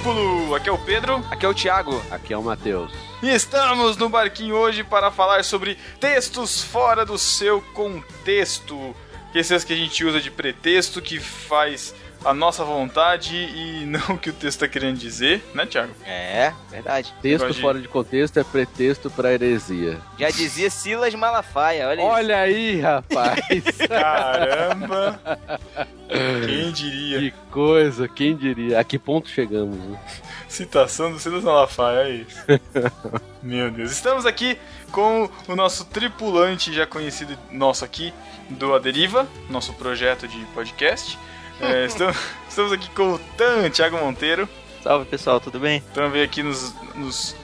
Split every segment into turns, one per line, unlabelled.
Discípulo! Aqui é o Pedro.
Aqui é o Thiago.
Aqui é o Matheus.
E estamos no barquinho hoje para falar sobre textos fora do seu contexto. Esses que a gente usa de pretexto, que faz a nossa vontade e não o que o texto está querendo dizer, né, Thiago?
É, verdade.
Texto fora de contexto é pretexto para heresia.
Já dizia Silas Malafaia, olha,
olha aí, rapaz.
Caramba. quem diria?
Que coisa, quem diria? A que ponto chegamos? Né?
Citação do Silas Malafaia, é isso. Meu Deus. Estamos aqui com o nosso tripulante já conhecido nosso aqui do A Deriva, nosso projeto de podcast. É, estamos, estamos, aqui com o Tan, Thiago Monteiro.
Salve pessoal, tudo bem?
Tan veio aqui nos, nos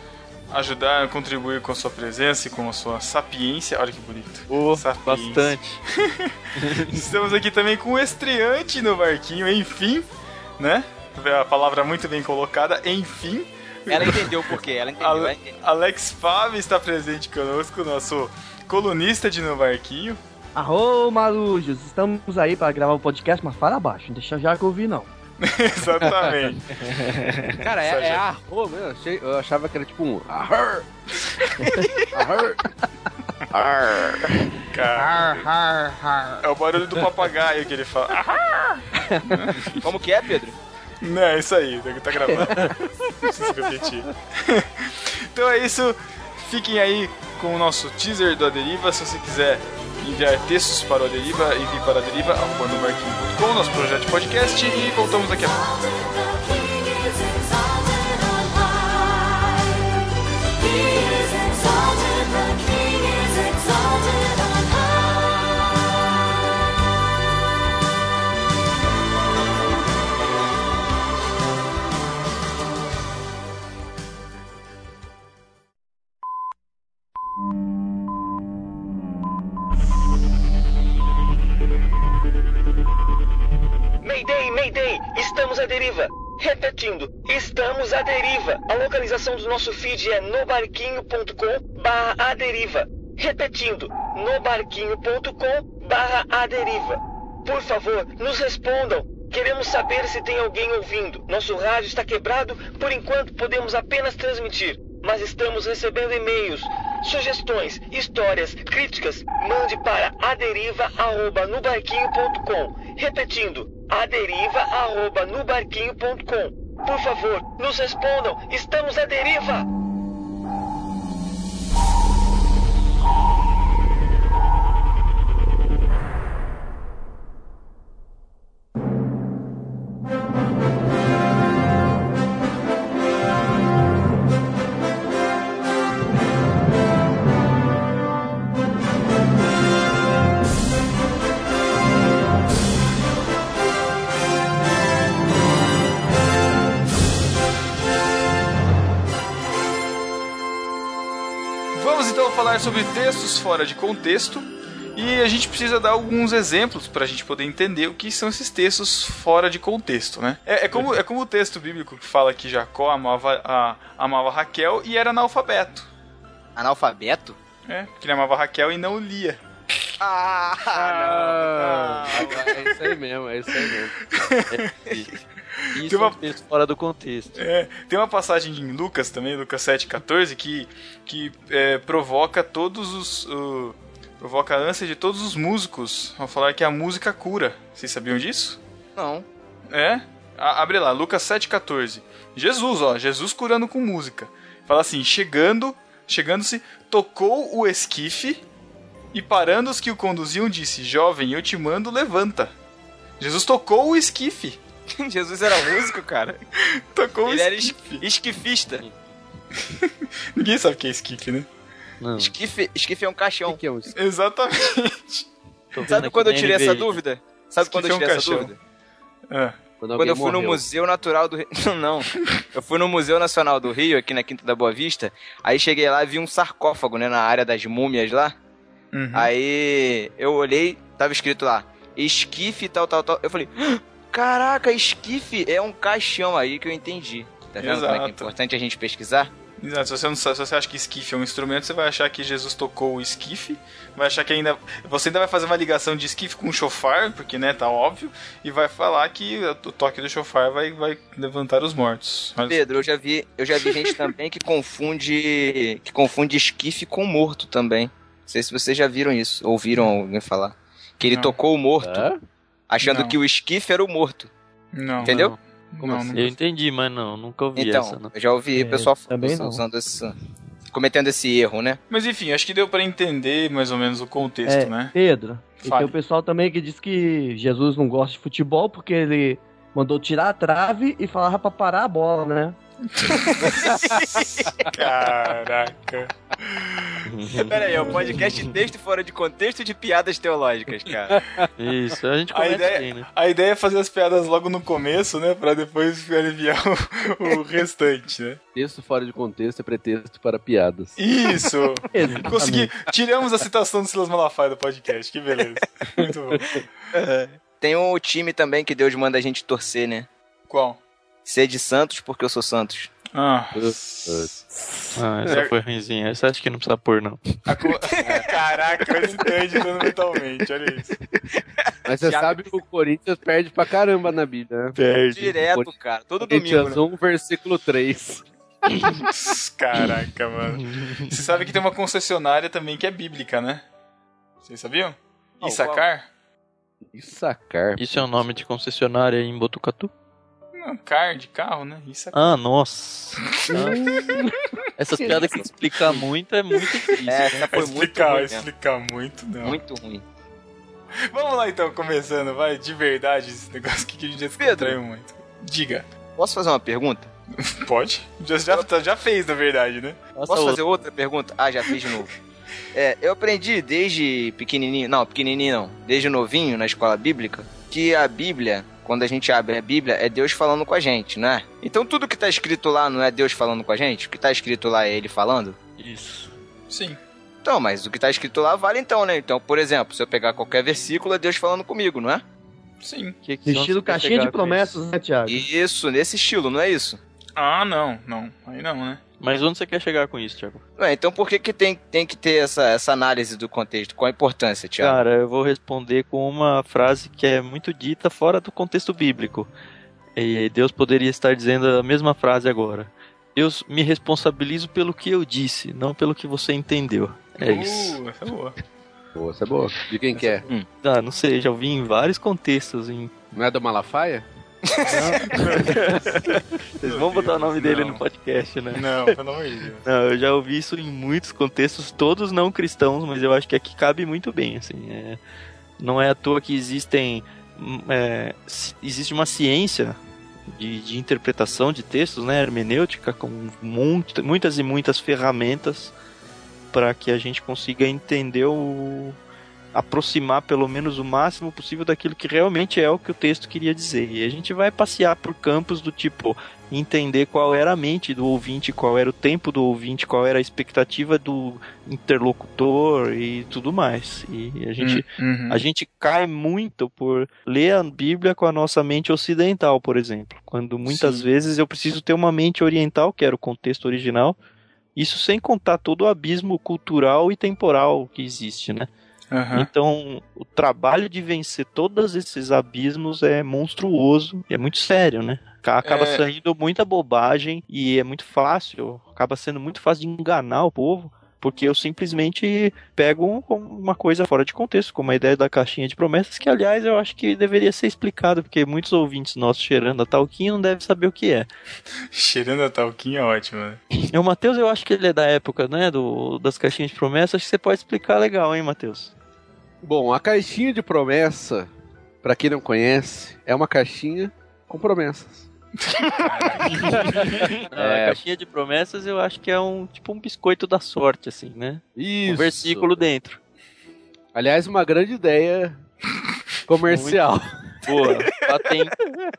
ajudar, contribuir com a sua presença e com a sua sapiência. Olha que bonito.
Oh, bastante.
estamos aqui também com o estreante no barquinho, enfim, né? A palavra muito bem colocada, enfim.
Ela entendeu por quê, ela entendeu. Ale
Alex Fábio está presente conosco, nosso colunista de No Barquinho.
Arro, marujos, estamos aí para gravar o um podcast, mas fala abaixo, não deixa já que eu ouvi não.
Exatamente.
Cara, é, é arro mesmo. Eu, achei, eu achava que era tipo um arr. arr.
Arr. É o barulho do papagaio que ele fala.
Como que é, Pedro?
Não, é isso aí, tá gravando. Preciso repetir. então é isso. Fiquem aí com o nosso teaser do Aderiva. Se você quiser enviar textos para o Deriva, envie para a deriva, arroba no barquinho.com, nosso projeto de podcast, e voltamos daqui a pouco.
Repetindo, estamos à deriva! A localização do nosso feed é nobarquinho.com barra a deriva. Repetindo, nobarquinho.com barra a deriva. Por favor, nos respondam. Queremos saber se tem alguém ouvindo. Nosso rádio está quebrado, por enquanto podemos apenas transmitir. Mas estamos recebendo e-mails, sugestões, histórias, críticas. Mande para aderiva@nubarquinho.com. Repetindo, aderiva@nubarquinho.com. Por favor, nos respondam. Estamos à deriva.
Falar sobre textos fora de contexto. E a gente precisa dar alguns exemplos para a gente poder entender o que são esses textos fora de contexto, né? É, é, como, é como o texto bíblico que fala que Jacó amava, a, amava Raquel e era analfabeto.
Analfabeto?
É, porque ele amava Raquel e não lia.
Ah,
ah não. É isso aí mesmo, é isso aí mesmo. Isso tem uma... é um texto fora do contexto.
É, tem uma passagem em Lucas também, Lucas 7,14, que, que é, provoca todos os. Uh, provoca a ânsia de todos os músicos ao falar que a música cura. Vocês sabiam disso?
Não.
É? A, abre lá, Lucas 7,14. Jesus, ó, Jesus curando com música. Fala assim: chegando, chegando-se, tocou o esquife e parando os que o conduziam, disse: Jovem, eu te mando, levanta. Jesus tocou o esquife.
Jesus era músico, cara.
tocou
Ele era
esquife.
es- esquifista.
Ninguém sabe o que é esquife, né?
Não.
Esquife, esquife é um caixão.
que, que é um esquife?
Exatamente.
Sabe quando eu tirei essa dúvida? Sabe quando eu
Esquife é um
tirei essa
caixão.
dúvida?
É.
Quando,
Quando eu fui no
morreu.
Museu Natural do Rio. Não, eu fui no Museu Nacional do Rio, aqui na Quinta da Boa Vista. Aí cheguei lá e vi um sarcófago, né, na área das múmias lá.
Uhum.
Aí eu olhei, tava escrito lá, esquife tal, tal, tal. Eu falei, "Ah, caraca, esquife é um caixão aí que eu entendi. Tá vendo como é que é
Exato.
importante a gente pesquisar?
Exato, se você, não, se você acha que esquife é um instrumento, você vai achar que Jesus tocou o esquife, vai achar que ainda. Você ainda vai fazer uma ligação de esquife com o chofar, porque né, tá óbvio, e vai falar que o toque do chofar vai, vai levantar os mortos.
Olha Pedro, eu já vi, eu já vi gente também que confunde. que confunde esquife com morto também. Não sei se vocês já viram isso, ouviram alguém falar. Que ele não. tocou o morto, é? Achando não. que o esquife era o morto.
Não.
Entendeu?
Não. Como não,
assim? Eu entendi, mas não, nunca ouvi
então,
essa. Não.
Eu já ouvi o é, pessoal usando esse, cometendo esse erro, né?
Mas enfim, acho que deu para entender mais ou menos o contexto,
é,
né?
Pedro, e tem o pessoal também que diz que Jesus não gosta de futebol porque ele mandou tirar a trave e falava pra parar a bola, né?
Caraca.
Pera aí, é o podcast texto fora de contexto de piadas teológicas, cara.
Isso, a gente começa
a ideia,
assim, né?
A ideia é fazer as piadas logo no começo, né? Pra depois aliviar o, o restante, né?
Texto fora de contexto é pretexto para piadas.
Isso! Consegui. Tiramos a citação do Silas Malafaia do podcast, que beleza. Muito bom.
Tem um time também que Deus manda a gente torcer, né?
Qual?
Ser de Santos porque eu sou Santos.
Ah.
ah essa foi ruimzinha. Essa acho que não precisa pôr, não.
Caraca, esse editando mentalmente, olha isso.
Mas você Já... sabe que o Corinthians perde pra caramba na Bíblia, né?
Perde. Direto, cara. Todo domingo.
Corinthians 1, né? versículo 3.
Caraca, mano. Você sabe que tem uma concessionária também que é bíblica, né? Vocês sabiam? Issacar?
Issacar. Isso é o nome de concessionária em Botucatu?
Car de carro, né? Isso
é... Ah, nossa. Essas piadas que explicar muito é muito difícil.
É, essa foi
explicar,
muito ruim,
explicar muito, não.
Muito ruim.
Vamos lá então, começando, vai, de verdade, esse negócio aqui que a gente já descontraiu muito. Diga.
Posso fazer uma pergunta?
Pode. Já, já, já fez, na verdade, né?
Posso outra. fazer outra pergunta? Ah, já fiz de novo. É, eu aprendi desde pequenininho, não, pequenininho não, desde novinho na escola bíblica, que a Bíblia quando a gente abre a Bíblia, é Deus falando com a gente, né? Então tudo que está escrito lá não é Deus falando com a gente? O que está escrito lá é Ele falando?
Isso.
Sim.
Então, mas o que está escrito lá vale então, né? Então, por exemplo, se eu pegar qualquer versículo, é Deus falando comigo, não é?
Sim.
Que, que estilo caixinha de promessas, né, Tiago?
Isso, nesse estilo, não é isso?
Ah, não, não. Aí não, né?
Mas onde você quer chegar com isso, Thiago?
Ué, então por que, que tem, tem que ter essa, essa análise do contexto? Qual a importância, Thiago?
Cara, eu vou responder com uma frase que é muito dita fora do contexto bíblico. E Deus poderia estar dizendo a mesma frase agora. Eu me responsabilizo pelo que eu disse, não pelo que você entendeu. É uh, isso.
Essa é boa.
Boa, essa é boa. De quem quer? É? Hum. Ah, não sei, já ouvi em vários contextos. Em... Não é do Malafaia? Vocês vão botar o nome dele
não.
no podcast, né?
Não, pelo amor de Deus.
Não, eu já ouvi isso em muitos contextos, todos não cristãos, mas eu acho que aqui cabe muito bem, assim. É, não é à toa que existem... Hum, é, existe uma ciência de, de, interpretação de textos, né, hermenêutica, com muito, muitas e muitas ferramentas para que a gente consiga entender o, aproximar pelo menos o máximo possível daquilo que realmente é o que o texto queria dizer. E a gente vai passear por campos do tipo entender qual era a mente do ouvinte, qual era o tempo do ouvinte, qual era a expectativa do interlocutor e tudo mais. E a gente,
uhum.
a gente cai muito por ler a Bíblia com a nossa mente ocidental, por exemplo. Quando muitas Sim. vezes eu preciso ter uma mente oriental, que era o contexto original, isso sem contar todo o abismo cultural e temporal que existe, né?
Uhum.
Então, o trabalho de vencer todos esses abismos é monstruoso e é muito sério, né? Acaba é... saindo muita bobagem e é muito fácil, acaba sendo muito fácil de enganar o povo porque eu simplesmente pego uma coisa fora de contexto, como a ideia da caixinha de promessas, que aliás eu acho que deveria ser explicado, porque muitos ouvintes nossos cheirando a talquinha não devem saber o que é.
cheirando a talquinha é ótimo, né?
O Matheus, eu acho que ele é da época, né, do, das caixinhas de promessas, acho que você pode explicar legal, hein, Matheus? Bom, a caixinha de promessa, para quem não conhece, é uma caixinha com promessas. é, a caixinha de promessas eu acho que é um tipo um biscoito da sorte, assim, né? Isso. Um versículo dentro. Aliás, uma grande ideia comercial. Boa. Patente,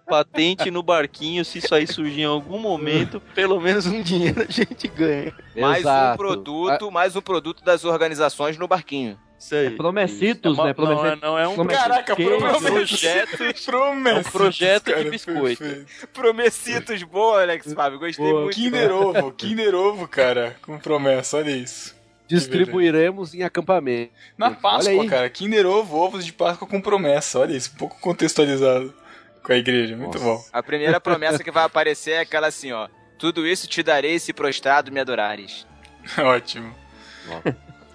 patente no barquinho, se isso aí surgir em algum momento, pelo menos um dinheiro a gente ganha.
Mais Exato. um produto, a... mais um produto das organizações no barquinho.
Isso aí.
Promessitos,
É uma-
né?
Não, é,
Promessitos.
não é um
Promessitos.
Caraca, prometo. Prometo.
É um projeto de
cara,
biscoito.
perfeito.
Promessitos, boa, Alex Fábio. Gostei
Boa.
muito.
Kinder Ovo, Kinder Ovo, cara, com promessa, olha isso.
Distribuiremos em acampamento.
Na
Olha
Páscoa, cara, Kinder Ovo, ovos de Páscoa com promessa, olha isso, um pouco contextualizado com a igreja, muito bom.
A primeira promessa que vai aparecer é aquela assim, ó. Tudo isso te darei se prostrado me adorares.
Ótimo.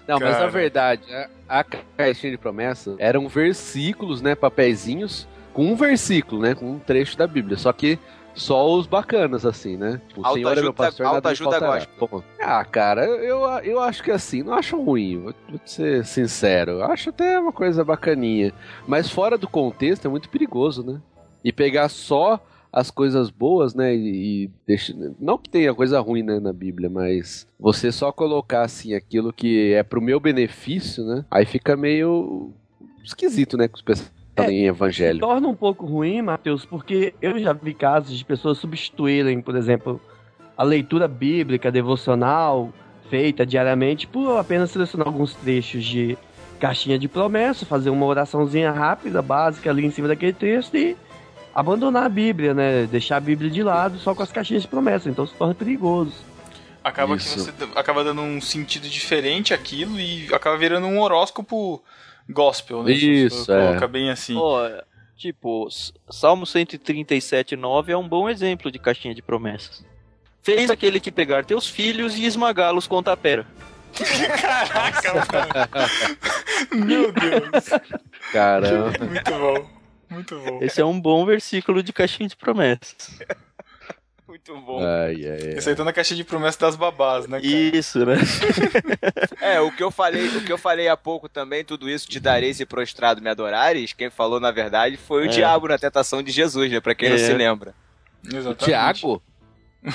Não, mas
Cara.
na verdade, a, a caixinha de promessa eram versículos, né, papeizinhos, com um versículo, né, com um trecho da Bíblia. Só que só os bacanas, assim, né? Tipo, o Senhor é meu pastor, nada me
autoajuda
faltará. Bom, Ah, cara, eu, eu acho que assim, não acho ruim, vou, vou ser sincero. Eu acho até uma coisa bacaninha. Mas fora do contexto é muito perigoso, né? E pegar só as coisas boas, né? E, deixa, não que tenha coisa ruim né, na Bíblia, mas você só colocar assim aquilo que é pro meu benefício, né? Aí fica meio esquisito, né? Com os pensando
É,
em
Se
evangelho.
torna um pouco ruim, Matheus, porque eu já vi casos de pessoas substituírem, por exemplo, a leitura bíblica devocional feita diariamente por apenas selecionar alguns trechos de caixinha de promessa, fazer uma oraçãozinha rápida, básica ali em cima daquele texto e abandonar a Bíblia, né? Deixar a Bíblia de lado só com as caixinhas de promessa. Então se torna perigoso.
Acaba
Isso.
que você acaba dando um sentido diferente àquilo e acaba virando um horóscopo gospel, né?
Isso, é.
colocar bem assim.
Ó, tipo, Salmo 137, 9 é um bom exemplo de caixinha de promessas. Fez aquele que pegar teus filhos e esmagá-los com tapera.
Caraca, mano. Meu Deus.
Caramba.
Muito bom. Muito bom.
Esse é um bom versículo de caixinha de promessas.
Muito bom.
Ai, ai, ai.
Esse aí tá na caixa de promessa das babás, né, cara?
Isso, né?
É, o que eu falei, o que eu falei há pouco também, tudo isso te darei se prostrado me adorares, quem falou na verdade foi o
É.
diabo na tentação de Jesus, né? Pra quem não
É.
se lembra.
Exatamente.
Tiago?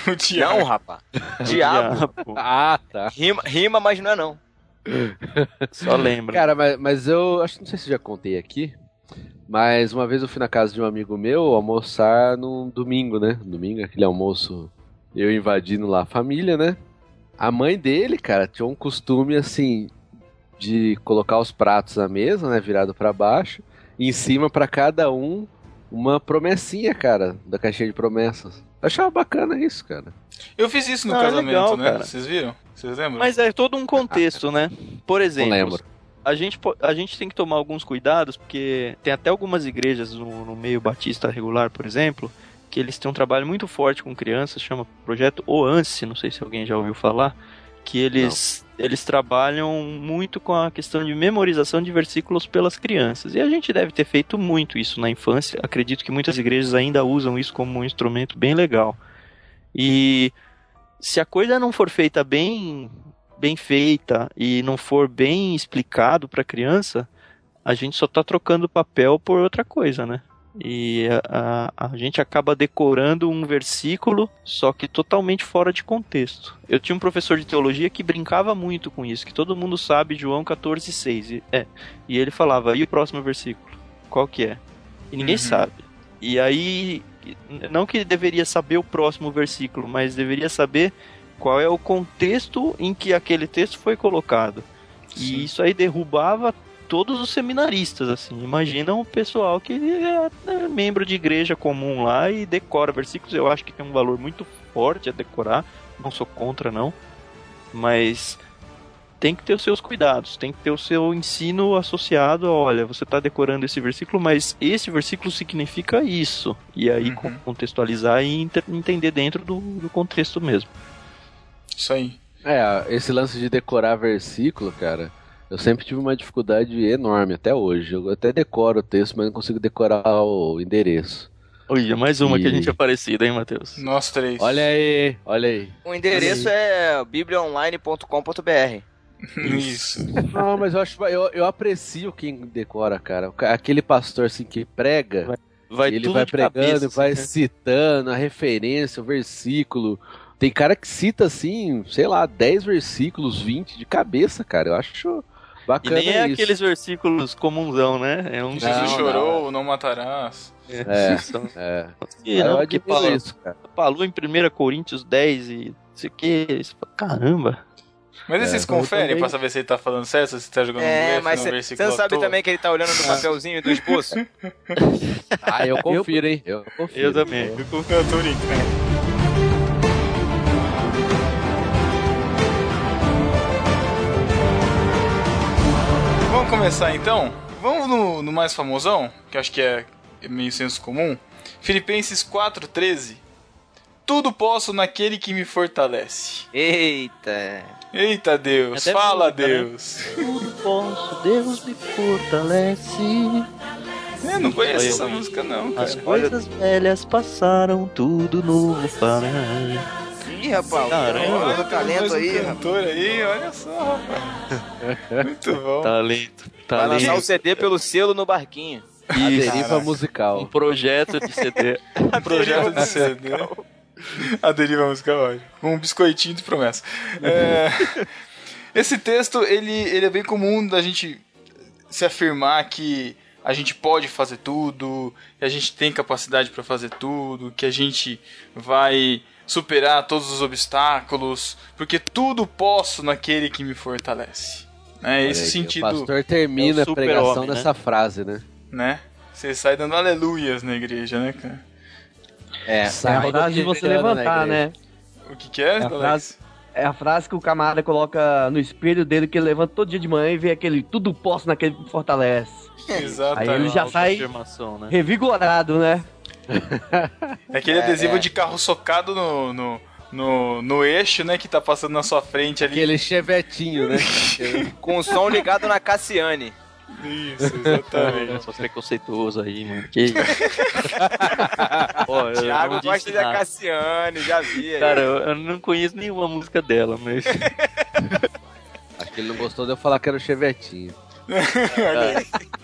O Tiago.
Não, rapaz. Diabo.
Diabo.
Ah, tá.
Rima, rima, mas não é não.
Só lembra.
Cara, mas, mas eu acho que não sei se eu já contei aqui, mas uma vez eu fui na casa de um amigo meu almoçar num domingo, né? Domingo, aquele almoço, eu invadindo lá a família, né? A mãe dele, cara, tinha um costume assim de colocar os pratos na mesa, né, virado pra baixo, e em cima pra cada um uma promessinha, cara, da caixinha de promessas. Eu achava bacana isso, cara.
Eu fiz isso no
Ah,
casamento,
legal,
né?
cara.
Vocês viram? Vocês lembram?
Mas é todo um contexto, né? Por
Não
exemplo,
lembro.
A gente, a gente tem que tomar alguns cuidados, porque tem até algumas igrejas no, no meio batista regular, por exemplo, que eles têm um trabalho muito forte com crianças, chama Projeto OANSE, não sei se alguém já ouviu falar, que eles, eles trabalham muito com a questão de memorização de versículos pelas crianças. E a gente deve ter feito muito isso na infância. Acredito que muitas igrejas ainda usam isso como um instrumento bem legal. E se a coisa não for feita bem bem feita e não for bem explicado para a criança, a gente só tá trocando papel por outra coisa, né? E a, a, a gente acaba decorando um versículo, só que totalmente fora de contexto. Eu tinha um professor de teologia que brincava muito com isso, que todo mundo sabe João 14,6. E, é, e ele falava, e o próximo versículo? Qual que é? E ninguém
Uhum.
sabe. E aí, não que ele deveria saber o próximo versículo, mas deveria saber qual é o contexto em que aquele texto foi colocado.
Sim.
E isso aí derrubava todos os seminaristas, assim. Imagina um pessoal que é é membro de igreja comum lá e decora versículos. Eu acho que tem um valor muito forte a decorar. Não sou contra, não. Mas tem que ter os seus cuidados, tem que ter o seu ensino associado. a, Olha, você está decorando esse versículo, mas esse versículo significa isso. E aí
Uhum.
contextualizar e entender dentro do, do contexto mesmo.
Isso aí.
É, esse lance de decorar versículo, cara, eu sempre tive uma dificuldade enorme até hoje. Eu até decoro o texto, mas não consigo decorar o endereço.
Olha, mais uma que a
E-
gente é parecida, hein, Matheus?
Nós três.
Olha aí, olha aí.
O endereço é bibliaonline.com.br.
Isso.
Não, mas eu acho, eu, eu aprecio quem decora, cara. Aquele pastor assim que prega,
Vai
ele
tudo
vai pregando,
cabeça,
vai
assim, né?
citando a referência, o versículo. Tem cara que cita assim, sei lá, 10 versículos, 20 de cabeça, cara. Eu acho
E
bacana
nem é
isso.
aqueles versículos comunsão, né? É um
Jesus
Não,
chorou, não matarás.
É. É,
E
eu
não, que Paulo,
isso, cara.
falou em 1 Coríntios 10 e não sei o que. Caramba.
Mas aí vocês conferem
também-
pra saber se ele tá falando certo, se você tá jogando
É,
blefe
mas
no
você
versículo
não sabe também que ele tá olhando no papelzinho do esboço?
Ah, eu confiro, hein? Eu confiro.
Eu também.
Eu tô brincando. Vamos começar então? Vamos no, no mais famosão, que acho que é meio senso comum. Filipenses 4,13. Tudo posso naquele que me fortalece.
Eita.
Eita Deus,
Até
fala
né?
Deus.
Tudo posso, Deus me fortalece.
Eu não conheço essa música não,
As
cara.
coisas velhas passaram, tudo novo para.
Ih, rapaz,
Caramba.
olha o talento
um
aí,
cantor aí, olha só, rapaz. Muito bom.
Talento.
Vai lançar o
Talento.
CD pelo selo no barquinho.
A deriva
Caraca.
Um
musical.
projeto de CD.
Um projeto de CD. A deriva musical, ótimo. Com um biscoitinho de promessa. É, esse texto, ele, ele é bem comum da gente se afirmar que a gente pode fazer tudo, que a gente tem capacidade para fazer tudo, que a gente vai superar todos os obstáculos, porque tudo posso naquele que me fortalece. É esse
aí,
sentido,
O pastor termina
É o
a pregação
super-homem, né?
nessa frase, né?
né? Você sai dando aleluias na igreja, né, cara?
É.
É a
Sai
frase de você levantar, né?
O que que é,
É a
Alex?
frase- É a frase que o camarada coloca no espelho dele, que ele levanta todo dia de manhã e vê aquele tudo posso naquele que fortalece.
Exatamente.
Aí ele já sai-
né?
Revigorado, né?
É aquele adesivo de carro socado no, no, no, no eixo, né? Que tá passando na sua frente ali.
Aquele chevetinho, né?
Com o som ligado na Cassiane.
Isso, exatamente.
Sou preconceituoso aí, mano. Que isso? Pô,
Thiago gosta da. Cassiane, já vi. aí.
Cara, eu, eu não conheço nenhuma música dela, mas.
Acho que ele não gostou de eu falar que era o chevetinho.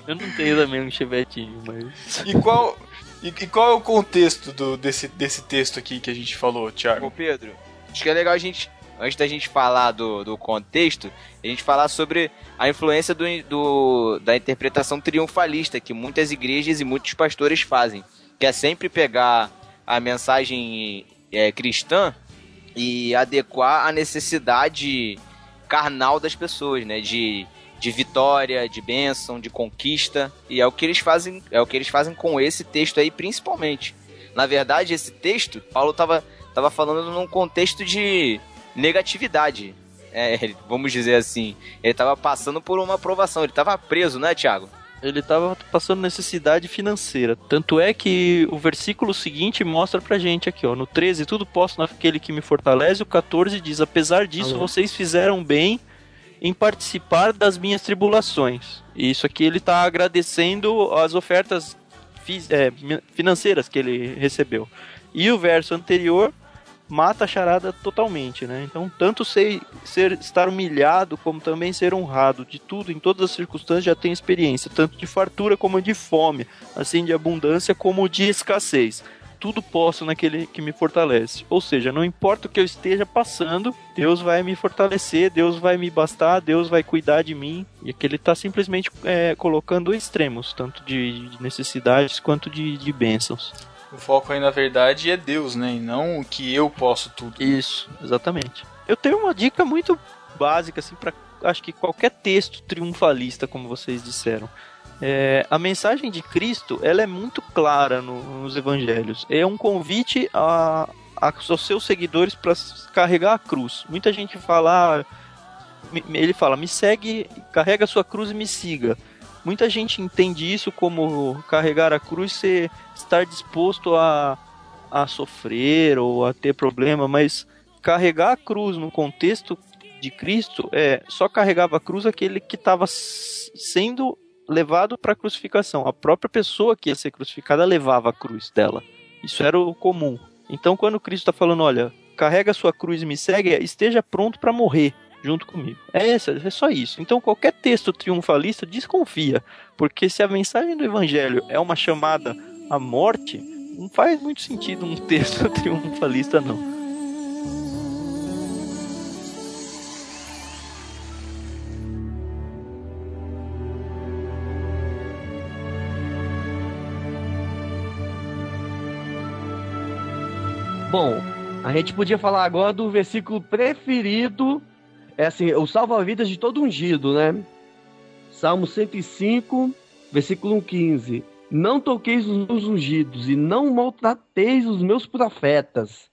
Eu não tenho também um chevetinho, mas.
E qual, e, e qual é o contexto do, desse, desse texto aqui que a gente falou,
Ô
Thiago?
Pedro, acho que é legal a gente, antes da gente falar do, do contexto, a gente falar sobre a influência do, do- da interpretação triunfalista que muitas igrejas e muitos pastores fazem, que é sempre pegar a mensagem é, cristã e adequar à necessidade carnal das pessoas, né? De, de vitória, de bênção, de conquista. E é o que eles fazem, é o que eles fazem com esse texto aí, principalmente. Na verdade, esse texto, Paulo estava tava falando num contexto de negatividade. É, vamos dizer assim. Ele estava passando por uma aprovação. Ele estava preso, né, Thiago?
Ele tava passando necessidade financeira. Tanto é que o versículo seguinte mostra pra gente aqui, ó. No 13, tudo posso naquele que me fortalece. O 14 diz: Apesar disso,
Alô?
vocês fizeram bem em participar das minhas tribulações. Isso aqui ele tá agradecendo as ofertas é, financeiras que ele recebeu. E o verso anterior mata a charada totalmente, né? Então, tanto sei, ser, estar humilhado como também ser honrado, de tudo, em todas as circunstâncias já tenho experiência, tanto de fartura como de fome, assim de abundância como de escassez. Tudo posso naquele que me fortalece. Ou seja, não importa o que eu esteja passando, Deus vai me fortalecer, Deus vai me bastar, Deus vai cuidar de mim. E aqui ele está simplesmente é, colocando extremos, tanto de, de necessidades quanto de, de bênçãos.
O foco aí, na verdade, é Deus, né? E não o que eu posso tudo.
Isso, exatamente. Eu tenho uma dica muito básica, assim, para acho que qualquer texto triunfalista, como vocês disseram. É, a mensagem de Cristo, ela é muito clara no- nos evangelhos. É um convite a, a- aos seus seguidores para carregar a cruz. Muita gente fala, ah, ele fala, me segue, carrega a sua cruz e me siga. Muita gente entende isso como carregar a cruz ser estar disposto a, a sofrer ou a ter problema, mas carregar a cruz no contexto de Cristo é só carregava a cruz aquele que estava sendo levado para a crucificação. A própria pessoa que ia ser crucificada levava a cruz dela. Isso era o comum. Então, quando Cristo está falando, olha, carrega sua cruz e me segue, esteja pronto para morrer junto comigo. É, essa, é só isso. Então, qualquer texto triunfalista desconfia, porque se a mensagem do Evangelho é uma chamada à morte, não faz muito sentido um texto triunfalista, não.
Bom, a gente podia falar agora do versículo preferido é assim, o salva-vidas de todo ungido, né? Salmo 105, versículo 15. Não toqueis os meus ungidos e não maltrateis os meus profetas.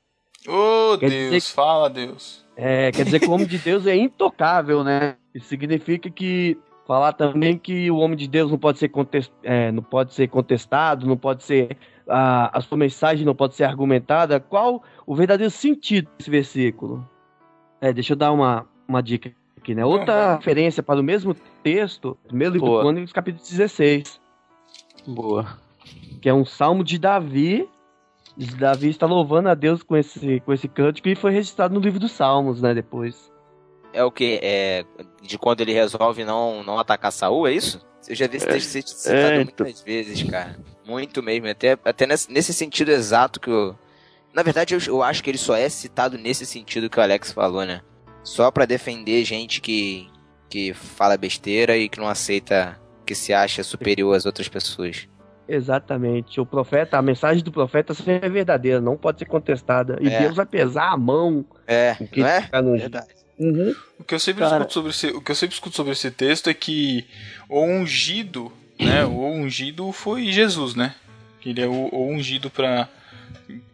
Ô
Quer
Deus,
dizer
fala Deus.
É, quer dizer que o homem de Deus é intocável, né? Isso significa que falar também que o homem de Deus não pode ser, contest, é, não pode ser contestado, não pode ser a, a sua mensagem não pode ser argumentada. Qual o verdadeiro sentido desse versículo? É, deixa eu dar uma, uma dica aqui, né? Outra referência para o mesmo texto, primeiro livro
Boa.
do Crônicas, capítulo 16,
Boa.
que é um salmo de Davi. Davi está louvando a Deus com esse, com esse cântico e foi registrado no livro dos Salmos, né? Depois.
É o que? É de quando ele resolve não, não atacar Saul, é isso? Eu já vi esse texto ser citado
é, então.
muitas vezes, cara. Muito mesmo. Até, até nesse, nesse sentido exato que eu. Na verdade, eu, eu acho que ele só é citado nesse sentido que o Alex falou, né? Só pra defender gente que, que fala besteira e que não aceita, que se acha superior às outras pessoas.
Exatamente. O profeta, a mensagem do profeta sempre é verdadeira, não pode ser contestada. E
É.
Deus vai pesar a mão.
É, não é? Verdade.
Uhum.
O que eu sempre
Cara.
escuto sobre esse, o que eu sempre escuto sobre esse texto é que o ungido, né? O ungido foi Jesus, né? Que ele é o, o ungido para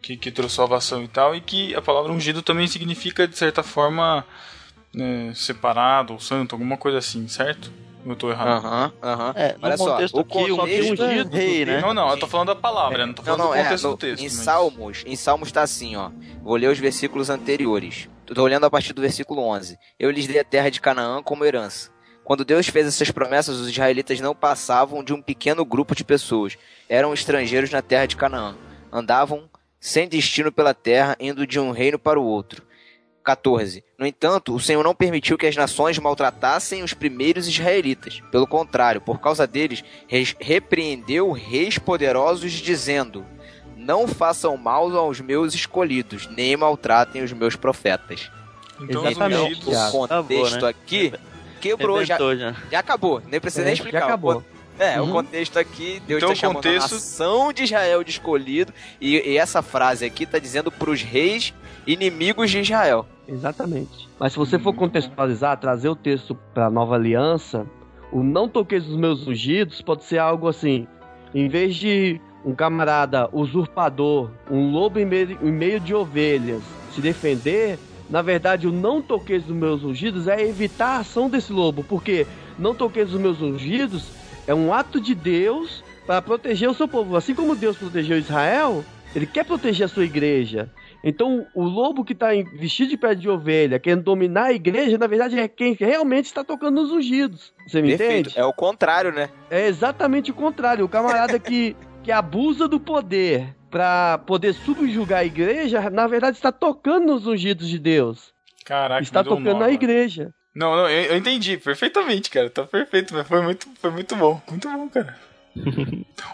que, que trouxe salvação e tal, e que a palavra ungido também significa de certa forma né, separado ou santo, alguma coisa assim, certo? Eu tô errado.
Aham, aham.
É,
Olha só,
contexto
o
aqui, o ungido é rei, né?
Não, não, eu tô falando da palavra, não tô
Não,
falando
não,
do
é.
contexto
no-
do texto.
em
mas-
Salmos, em Salmos tá assim, ó. Vou ler os versículos anteriores. Tô olhando a partir do versículo 11. Eu lhes dei a terra de Canaã como herança. Quando Deus fez essas promessas, os israelitas não passavam de um pequeno grupo de pessoas. Eram estrangeiros na terra de Canaã. Andavam sem destino pela terra, indo de um reino para o outro. 14. No entanto, o Senhor não permitiu que as nações maltratassem os primeiros israelitas. Pelo contrário, por causa deles, repreendeu reis poderosos, dizendo: Não façam mal aos meus escolhidos, nem maltratem os meus profetas.
Então,
Exatamente.
O contexto
Acabou, né?
aqui quebrou, já,
Rebentou já.
já acabou, nem precisa nem
É,
explicar.
já acabou.
É,
Uhum.
o contexto aqui, Deus
Então, o
chamando
contexto-
a nação de Israel de escolhido, e, e essa frase aqui está dizendo para os reis inimigos de Israel.
Exatamente. Mas se você for contextualizar, trazer o texto para a nova aliança, o não toqueis os meus ungidos pode ser algo assim: em vez de um camarada usurpador, um lobo em meio, em meio de ovelhas, se defender, na verdade o não toqueis os meus ungidos é evitar a ação desse lobo, porque não toqueis os meus ungidos é um ato de Deus para proteger o seu povo. Assim como Deus protegeu Israel, ele quer proteger a sua igreja. Então, o lobo que está vestido de pele de ovelha, querendo dominar a igreja, na verdade é quem realmente está tocando nos ungidos. Você me
Perfeito.
entende?
É o contrário, né?
É exatamente o contrário. O camarada que, que abusa do poder para poder subjugar a igreja, na verdade está tocando nos ungidos de Deus.
Caraca,
está tocando
nó
na igreja.
Não, não, eu, eu entendi perfeitamente, cara. Tá perfeito, mas foi muito, foi muito bom. Muito bom, cara.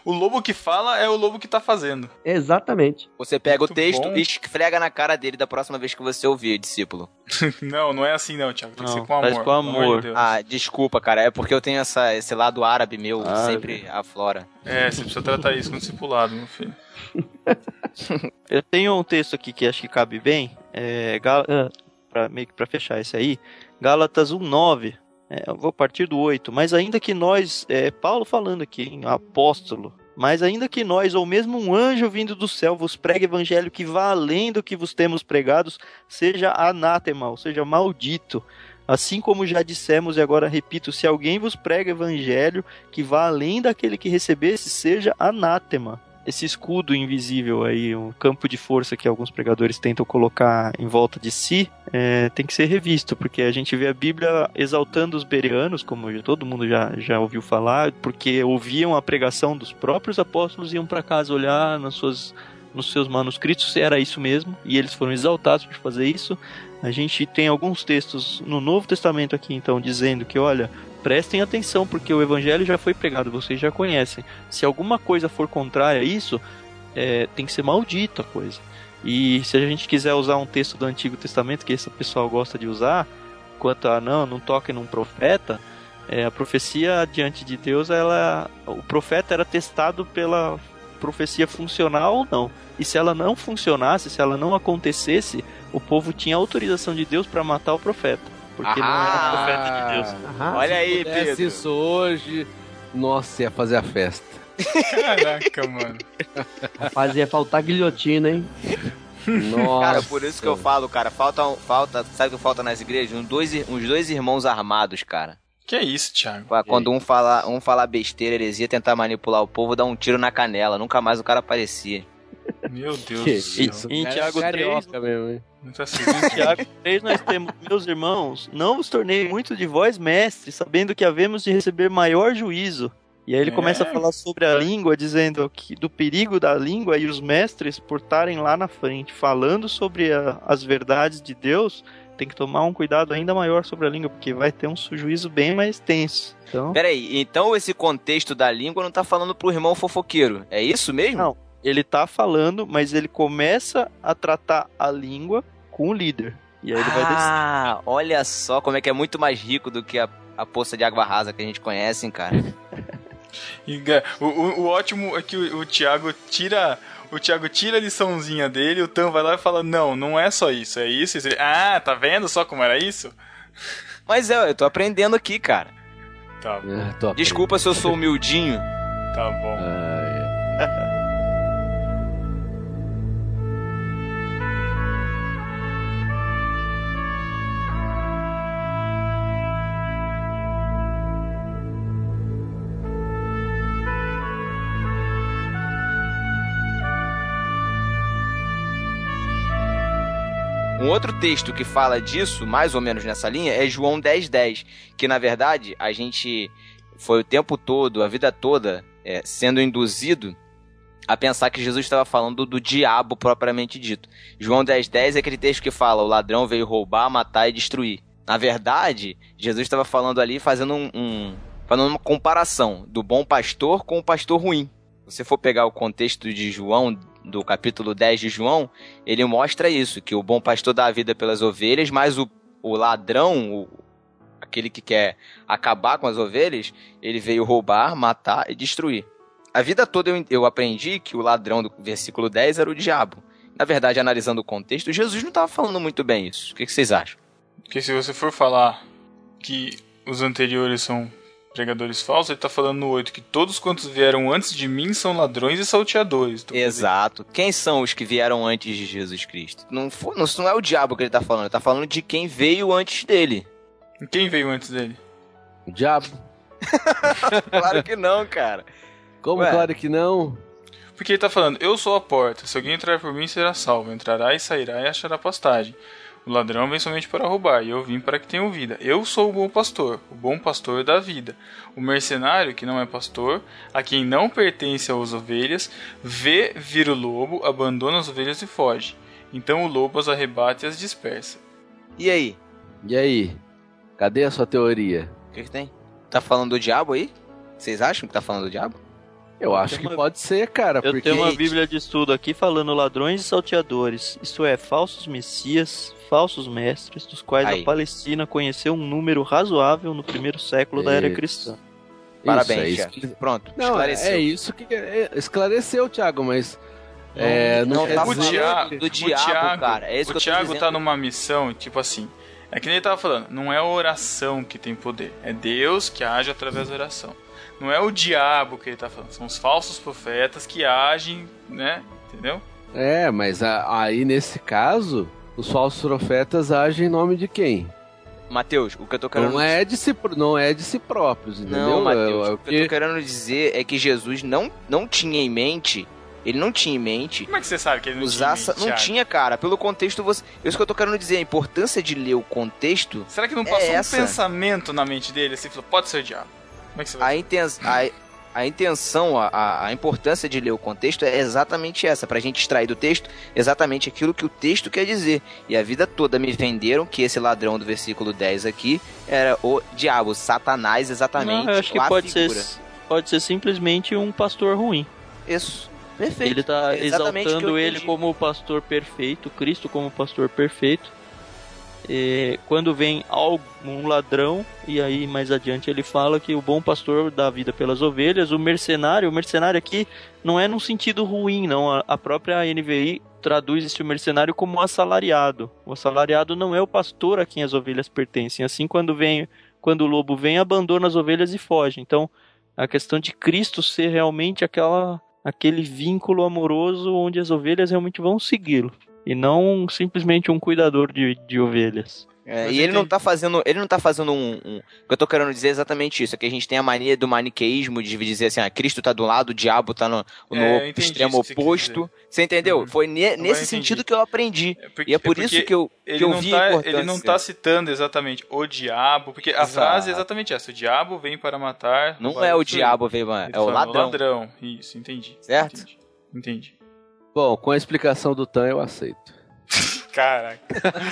O lobo que fala é o lobo que tá fazendo.
Exatamente.
Você pega
Muito
o texto
bom.
e esfrega na cara dele da próxima vez que você ouvir, discípulo.
não, não é assim não, Thiago. Tem que
Não,
ser com amor.
faz com
amor
amor.
de.
Ah, desculpa, cara. É porque eu tenho essa, esse lado árabe meu,
Ah,
sempre aflora.
É, você precisa tratar isso com discipulado, meu filho.
Eu tenho um texto aqui que acho que cabe bem, é, Gal-
Ah.
pra, meio que para fechar esse aí, Gálatas 1:9. É, eu vou partir do 8, mas ainda que nós, é, Paulo falando aqui, hein, apóstolo, mas ainda que nós, ou mesmo um anjo vindo do céu, vos pregue evangelho que vá além do que vos temos pregados, seja anátema, ou seja, maldito. Assim como já dissemos e agora repito, se alguém vos prega evangelho que vá além daquele que recebesse, seja anátema esse escudo invisível aí, um campo de força que alguns pregadores tentam colocar em volta de si, é, tem que ser revisto, porque a gente vê a Bíblia exaltando os bereanos, como todo mundo já, já ouviu falar, porque ouviam a pregação dos próprios apóstolos e iam para casa olhar nas suas, nos seus manuscritos se era isso mesmo, e eles foram exaltados por fazer isso. A gente tem alguns textos no Novo Testamento aqui, então, dizendo que, olha, prestem atenção, porque o evangelho já foi pregado, vocês já conhecem. Se alguma coisa for contrária a isso, é, tem que ser maldito a coisa. E se a gente quiser usar um texto do Antigo Testamento, que esse pessoal gosta de usar, quanto a não, não toquem num profeta, é, a profecia diante de Deus, ela, o profeta era testado pela profecia funcional ou não. E se ela não funcionasse, se ela não acontecesse, o povo tinha autorização de Deus para matar o profeta. Porque não
Ah.
era profeta de Deus.
Aham.
Olha aí, Pedro.
isso hoje, nossa, ia fazer a festa.
Caraca, mano.
Rapaz, ia faltar guilhotina, hein?
Nossa.
Cara, por isso que eu falo, cara, falta, um- falta sabe o que falta nas igrejas? Uns dois, uns dois irmãos armados, cara.
Que é isso, Thiago?
Quando um falar, um falar besteira, heresia, tentar manipular o povo, dar um tiro na canela. Nunca mais o cara aparecia.
Meu Deus
Que
do céu.
isso?
Em
é
Tiago
carioca mesmo, hein?
Muito assim.
Em Tiago 3 nós temos, meus irmãos, não vos tornei muito de vós mestres, sabendo que havemos de receber maior juízo. E aí ele
É.
começa a falar sobre a língua, dizendo que do perigo da língua e os mestres por estarem lá na frente, falando sobre a- as verdades de Deus, tem que tomar um cuidado ainda maior sobre a língua, porque vai ter um juízo bem mais tenso. Então,
Peraí, então esse contexto da língua não tá falando pro irmão fofoqueiro. É isso mesmo?
Não. Ele tá falando, mas ele começa a tratar a língua com o líder. E aí ele vai descer.
ah, olha só como é que é muito mais rico do que a, a poça de água rasa que a gente conhece, hein, cara.
Ga- o, o- o ótimo é que o, o Thiago tira. O Thiago tira a liçãozinha dele, o Tam vai lá e fala: Não, não é só isso, é isso. isso. Ah, tá vendo só como era isso?
Mas é, eu tô aprendendo aqui, cara.
Tá bom,
Ah, tô
Desculpa se eu sou humildinho.
tá bom.
Ah,
Um outro texto que fala disso, mais ou menos nessa linha, é João 10:10, 10, que na verdade a gente foi o tempo todo, a vida toda, é, sendo induzido a pensar que Jesus estava falando do diabo propriamente dito. João 10:10 10 é aquele texto que fala: o ladrão veio roubar, matar e destruir. Na verdade, Jesus estava falando ali, fazendo um, um fazendo uma comparação do bom pastor com o pastor ruim. Se você for pegar o contexto de João, do capítulo 10 de João, ele mostra isso, que o bom pastor dá a vida pelas ovelhas, mas o, o ladrão, o- aquele que quer acabar com as ovelhas, ele veio roubar, matar e destruir. A vida toda eu, eu aprendi que o ladrão do versículo 10 era o diabo. Na verdade, analisando o contexto, Jesus não estava falando muito bem isso. O que, que vocês acham?
Porque se você for falar que os anteriores são pregadores falsos, ele tá falando no 8 que todos quantos vieram antes de mim são ladrões e salteadores. Então, quer dizer,
Exato. Quem são os que vieram antes de Jesus Cristo? Não, for, não, não é o diabo que ele está falando, ele está falando de quem veio antes dele.
Quem veio antes dele?
O diabo.
Claro que não, cara.
Como
Ué.
claro que não?
Porque ele tá falando, eu sou a porta, se alguém entrar por mim será salvo, entrará e sairá e achará pastagem. O ladrão vem somente para roubar, e eu vim para que tenham vida. Eu sou o bom pastor, o bom pastor dá vida. O mercenário, que não é pastor, a quem não pertence às ovelhas, vê vir o lobo, abandona as ovelhas e foge. Então o lobo as arrebata e as dispersa.
E aí?
E aí? Cadê a sua teoria?
O que, que tem? Tá falando do diabo aí? Vocês acham que tá falando do diabo?
Eu acho que
uma-
pode ser, cara,
Eu
porque
tenho uma bíblia de estudo aqui falando ladrões e salteadores, isto é, falsos messias, falsos mestres, dos quais
Aí.
a Palestina conheceu um número razoável no primeiro século da era
Isso.
cristã.
Parabéns,
é isso
chefe.
que-
Pronto,
Não,
esclareceu.
é isso que é, esclareceu, Thiago, mas é, não,
não tá falando
Thiago-
do
o
diabo,
Thiago-
cara. É isso
o
que eu tô
Thiago
dizendo.
tá numa missão, tipo assim. É que nem ele tava falando, não é a oração que tem poder, é Deus que age através da oração. Não é o diabo que ele tá falando, são os falsos profetas que agem, né? Entendeu?
É, mas a- aí nesse caso, os falsos profetas agem em nome de quem?
Mateus, o que eu tô querendo
Não é de si, não é de si próprios, entendeu?
Não, Mateus,
É- é
o que eu tô querendo dizer é que Jesus não, não tinha em mente, ele não tinha em mente
Como é que você sabe que ele não
usar...
tinha,
essa- Não
Thiago?
tinha, cara. Pelo contexto, você... Isso que eu tô querendo dizer, a importância de ler o contexto,
Será que não
É
passou um
essa.
pensamento na mente dele assim, falou, pode ser o diabo? Como é que você vai
a, inten... a, a intenção, a- a, a importância de ler o contexto é exatamente essa, pra gente extrair do texto exatamente aquilo que o texto quer dizer. E a vida toda me venderam que esse ladrão do versículo 10 aqui era o diabo, Satanás, exatamente.
Não, eu acho que
a
pode
figura.
ser, pode ser simplesmente um pastor ruim.
Isso. Perfeito.
Ele tá
É que
exaltando ele como o pastor perfeito, Cristo como o pastor perfeito. Quando vem algum ladrão, e aí mais adiante ele fala que o bom pastor dá vida pelas ovelhas, o mercenário, o mercenário aqui não é num sentido ruim, não. A, própria NVI traduz esse mercenário como assalariado. O assalariado não é o pastor a quem as ovelhas pertencem. Assim, quando vem, quando o lobo vem, abandona as ovelhas e foge. Então, a questão de Cristo ser realmente aquela aquele vínculo amoroso onde as ovelhas realmente vão segui-lo e não simplesmente um cuidador de, de ovelhas.
É, e ele não tá fazendo, ele não tá fazendo um, um, O que eu tô querendo dizer é exatamente isso, é que a gente tem a mania do maniqueísmo de dizer assim, ah, Cristo tá do lado, o diabo tá no, no
É,
extremo
você
oposto. Você entendeu?
Uhum.
Foi ne- nesse sentido que eu aprendi.
É porque-
e é por
é
isso que eu,
Ele
que eu
não,
vi a
tá,
importância.
ele não tá citando exatamente o diabo, porque a
Exato.
frase é exatamente essa: o diabo vem para matar.
Não é o
destruir.
diabo, veio,
Ele
é
tá
o ladrão.
ladrão. Isso, entendi.
Certo?
Entendi. entendi.
Bom, com a explicação do Tan eu aceito.
Caraca.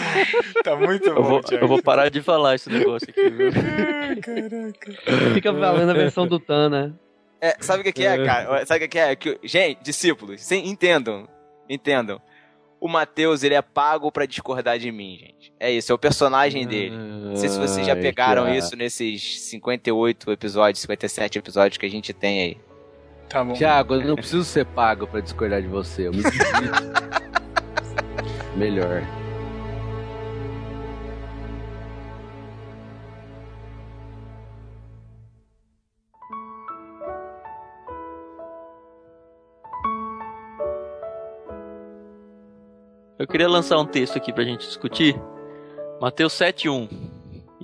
tá muito bom,
Eu vou,
Thiago.
eu vou parar de falar esse negócio aqui, viu?
Caraca.
Fica valendo a versão do Tan, né?
É, sabe o que, que é, cara? Sabe o que, que é? Que, gente, discípulos, sim, entendam. Entendam. O Mateus, ele é pago pra discordar de mim, gente. É isso, é o personagem dele. Não sei se vocês já pegaram isso nesses 58 episódios, 57 episódios que a gente tem aí.
Tá bom.
Tiago, eu não preciso ser pago pra discordar de você. Eu me melhor.
Eu queria lançar um texto aqui pra gente discutir. Mateus 7.1.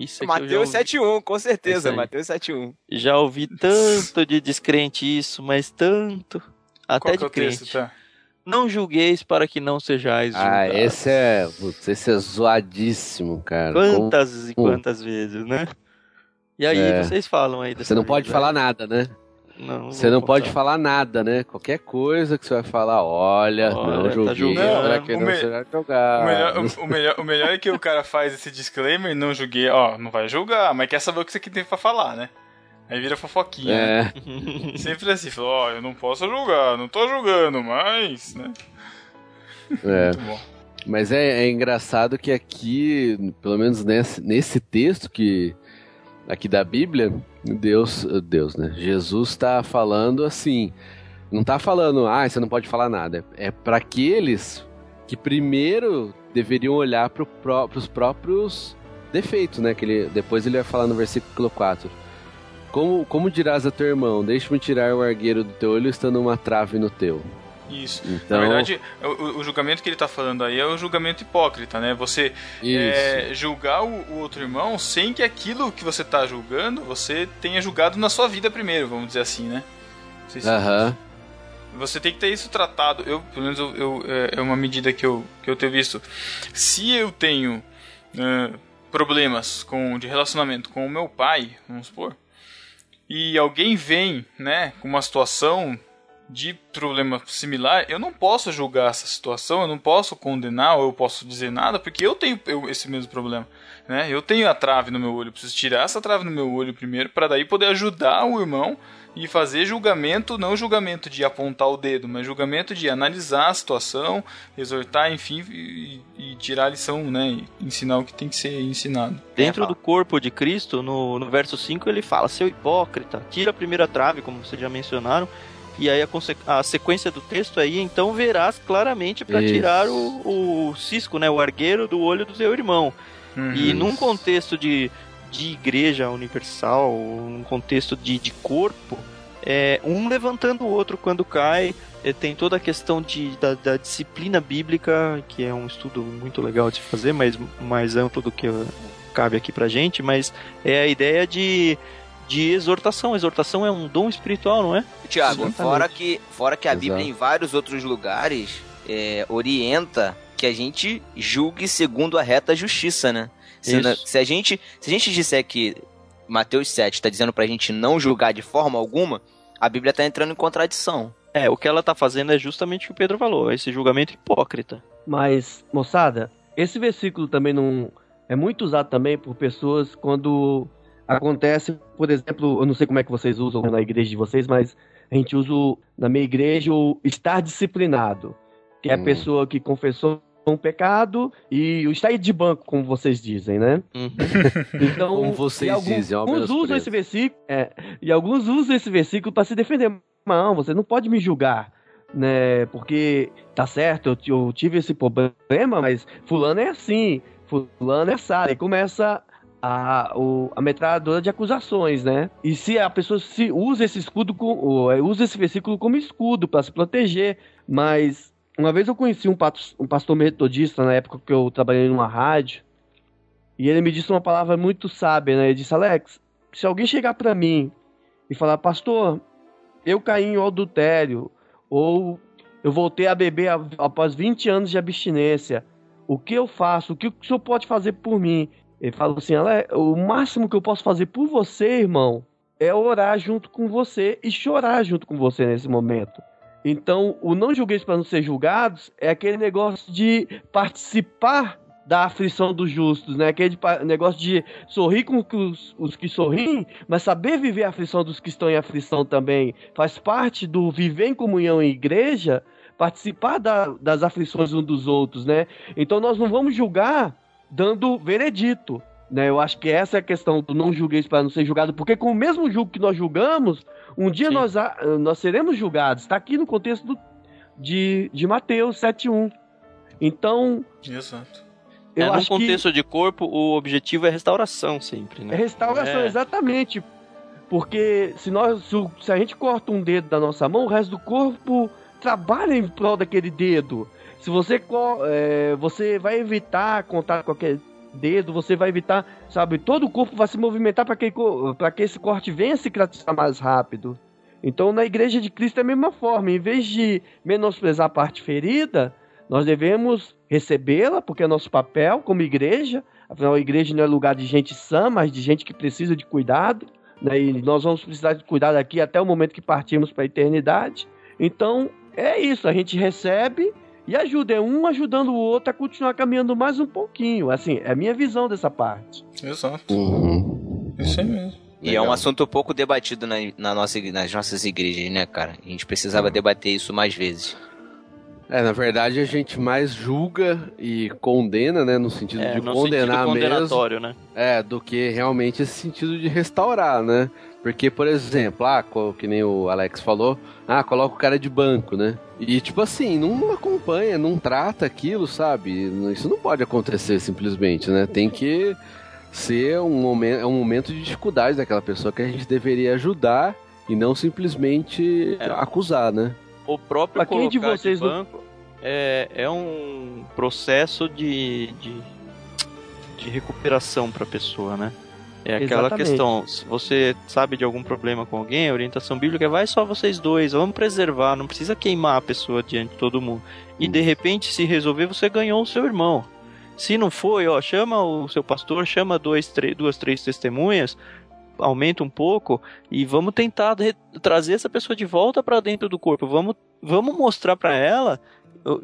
Isso
Mateus
ouvi-
71, com certeza. Mateus 71.
Já ouvi tanto de descrente isso, mas tanto. Até
Qual
de
é
crente.
texto, tá?
Não julgueis para que não sejais
Ah,
julgados.
esse é. Putz, esse é zoadíssimo, cara. Com-
Quantas e quantas vezes, né? E aí,
É.
vocês falam aí dessa
Você não pode falar nada, né?
Não,
Você não pode
contar.
falar nada, né? Qualquer coisa que você vai falar, olha,
Olha,
não
tá
julguei,
julgando.
será que
O
não
me-
será
O
jogado?
melhor, o, o melhor, o melhor é que o cara faz esse disclaimer, não julguei, ó, não vai julgar, mas quer saber o que você tem pra falar, né? Aí vira fofoquinha. né?
É,
Sempre assim, fala, ó, eu não posso julgar, não tô julgando, mas, né?
é.
Muito bom.
Mas é, é engraçado que aqui, pelo menos nesse, nesse texto que aqui da Bíblia, Deus, Deus, né? Jesus está falando assim, não tá falando, ah, você não pode falar nada. É para aqueles que primeiro deveriam olhar para os próprios defeitos, né? Que ele, depois ele vai falar no versículo 4. Como, como dirás a teu irmão, deixa-me tirar o argueiro do teu olho estando uma trave no teu.
Isso.
Então,
Na verdade, o, o julgamento que ele tá falando aí é o julgamento hipócrita, né? Você é, julgar o, o outro irmão sem que aquilo que você tá julgando, você tenha julgado na sua vida primeiro, vamos dizer assim, né? Se-
Aham.
Você tem que ter isso tratado. Eu, pelo menos, eu, eu- é, é uma medida que eu, que eu tenho visto. Se eu tenho é, problemas com, de relacionamento com o meu pai, vamos supor, e alguém vem, né, com uma situação de problema similar, eu não posso julgar essa situação, eu não posso condenar ou eu posso dizer nada, porque eu tenho eu- esse mesmo problema. Né? Eu tenho a trave no meu olho, preciso tirar essa trave no meu olho primeiro, para daí poder ajudar o irmão e fazer julgamento, não julgamento de apontar o dedo, mas julgamento de analisar a situação, exortar, enfim, e, e tirar a lição, né? E ensinar o que tem que ser ensinado.
Dentro
É,
do corpo de Cristo, no, no verso 5, ele fala: Seu hipócrita, tira a primeira trave, como vocês já mencionaram. E aí a, a sequência do texto aí, então verás claramente para tirar o, o cisco, né, o argueiro do olho do teu irmão.
Uhum.
E num contexto de, de igreja universal, num contexto de, de corpo, é, um levantando o outro quando cai. é, tem toda a questão de, da, da disciplina bíblica, que é um estudo muito legal de fazer, mas mais amplo do que cabe aqui pra gente, mas é a ideia de, de exortação. Exortação é um dom espiritual, não é?
Tiago, fora que, fora que a
Exato.
Bíblia em vários outros lugares é, orienta que a gente julgue segundo a reta justiça, né? Se, na- se a gente se a gente disser que Mateus 7 está dizendo pra gente não julgar de forma alguma, a Bíblia tá entrando em contradição.
É, o que ela tá fazendo é justamente o que o Pedro falou, esse julgamento hipócrita.
Mas, moçada, esse versículo também não é muito usado também por pessoas quando acontece, por exemplo, eu não sei como é que vocês usam na igreja de vocês, mas a gente usa na minha igreja o estar disciplinado, que é a
Hum.
pessoa que confessou um pecado e o estar de banco, como vocês dizem, né?
Uhum.
Então,
Como vocês
alguns,
dizem, é
alguns usam esse versículo, é, e alguns usam esse versículo para se defender. Não, você não pode me julgar, né? Porque tá certo, eu, eu tive esse problema, mas fulano é assim, fulano é assado. E começa a, o- a metralhadora de acusações, né? E se a pessoa se usa esse escudo, com, é, usa esse versículo como escudo para se proteger, mas uma vez eu conheci um, pato- um pastor metodista na época que eu trabalhei numa rádio, e ele me disse uma palavra muito sábia, né? Ele disse, Alex, se alguém chegar pra mim e falar, pastor, eu caí em adultério, ou eu voltei a beber após 20 anos de abstinência, o que eu faço? O que o senhor pode fazer por mim? Ele falou assim, o máximo que eu posso fazer por você, irmão, é orar junto com você e chorar junto com você nesse momento. Então, o não julgueis para não ser julgados é aquele negócio de participar da aflição dos justos, né? Aquele negócio de sorrir com os, os que sorriem, mas saber viver a aflição dos que estão em aflição também. Faz parte do viver em comunhão em igreja, participar da- das aflições uns dos outros, né? Então nós não vamos julgar dando veredito. Né, eu acho que essa é a questão do não julgueis para não ser julgado, porque com o mesmo julgo que nós julgamos, um dia
Sim.
nós, nós seremos julgados. Está aqui no contexto do- de, de Mateus 7.1. Então,
Exato.
eu
é, num
acho que
contexto de corpo, o objetivo é restauração sempre,
é
né?
restauração,
É.
exatamente. Porque se, nós, se a gente corta um dedo da nossa mão, o resto do corpo trabalha em prol daquele dedo. Se você, é, você vai evitar contato com aquele dedo, você vai evitar, sabe, todo o corpo vai se movimentar para que, pra que esse corte venha cicatrizar mais rápido. Então, na igreja de Cristo é a mesma forma. Em vez de menosprezar a parte ferida, nós devemos recebê-la, porque é nosso papel como igreja. Afinal, a igreja não é lugar de gente sã, mas de gente que precisa de cuidado. Né? E nós vamos precisar de cuidado aqui até o momento que partimos para a eternidade. Então, é isso. A gente recebe e ajuda. É um ajudando o outro a continuar caminhando mais um pouquinho. Assim, é a minha visão dessa parte.
Exato.
Uhum.
Isso aí mesmo.
E é
Legal.
um assunto pouco debatido na, na nossa, nas nossas igrejas, né, cara? A gente precisava debater isso mais vezes.
É, na verdade a gente mais julga e condena, né, no sentido
É,
de
no
condenar
sentido
mesmo,
né?
é, do que realmente esse sentido de restaurar, né? Porque, por exemplo, ah, que nem o Alex falou, ah, coloca o cara de banco, né? E tipo assim, não acompanha, não trata aquilo, sabe? Isso não pode acontecer simplesmente, né? Tem que ser um momento, é um momento de dificuldade daquela pessoa que a gente deveria ajudar e não simplesmente
É.
acusar, né?
O próprio
Pra quem de vocês não-
banco é, é um processo de, de, de recuperação para a pessoa, né? É aquela
Exatamente.
questão, se você sabe de algum problema com alguém, a orientação bíblica é vai só vocês dois, vamos preservar, não precisa queimar a pessoa diante de todo mundo. E de repente, se resolver, você ganhou o seu irmão. Se não foi, ó, chama o seu pastor, chama dois, três, duas, três testemunhas, aumenta um pouco e vamos tentar trazer essa pessoa de volta para dentro do corpo. Vamos, vamos mostrar para ela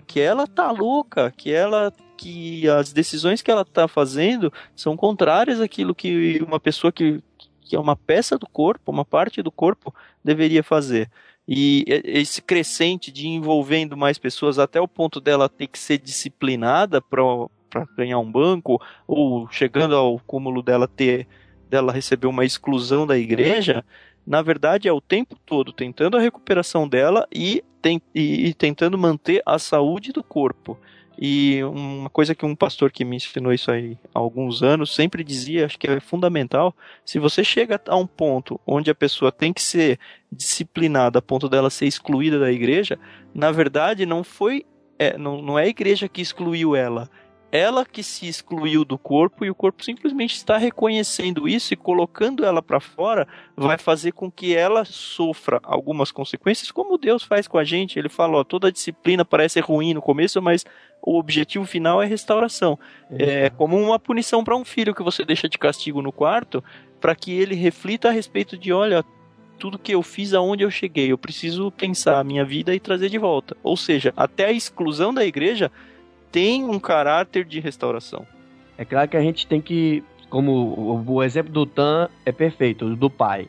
que ela tá louca, que ela que as decisões que ela tá fazendo são contrárias àquilo que uma pessoa que, que é uma peça do corpo, uma parte do corpo deveria fazer. E e- esse crescente de envolvendo mais pessoas até o ponto dela ter que ser disciplinada para ganhar um banco ou chegando ao cúmulo dela ter dela receber uma exclusão da igreja, na verdade é o tempo todo tentando a recuperação dela e, tem- e- e tentando manter a saúde do corpo. E uma coisa que um pastor que me ensinou isso aí há alguns anos sempre dizia, acho que é fundamental, se você chega a um ponto onde a pessoa tem que ser disciplinada a ponto dela ser excluída da igreja, na verdade não foi, é, não, não é a igreja que excluiu ela, ela que se excluiu do corpo e o corpo simplesmente está reconhecendo isso e colocando ela para fora vai fazer com que ela sofra algumas consequências, como Deus faz com a gente. Ele fala: ó, toda disciplina parece ruim no começo, mas o objetivo final é restauração. É como uma punição para um filho que você deixa de castigo no quarto, para que ele reflita a respeito de: olha, tudo que eu fiz, aonde eu cheguei, eu preciso pensar a minha vida e trazer de volta. Ou seja, até a exclusão da igreja tem um caráter de restauração.
É claro que a gente tem que, como o, exemplo do Tan é perfeito, do pai.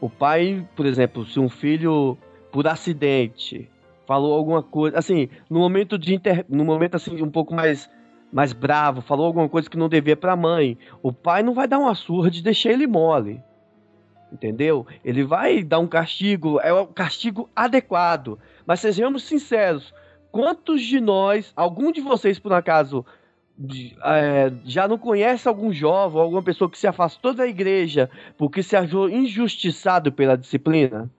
O pai, por exemplo, se um filho por acidente falou alguma coisa, assim, no momento de inter, no momento assim um pouco mais mais bravo, falou alguma coisa que não devia para a mãe, o pai não vai dar uma surra de deixar ele mole. Entendeu? Ele vai dar um castigo, é o castigo adequado. Mas sejamos sinceros, quantos de nós, algum de vocês por acaso é, já não conhece algum jovem, alguma pessoa que se afastou da igreja porque se achou injustiçado pela disciplina?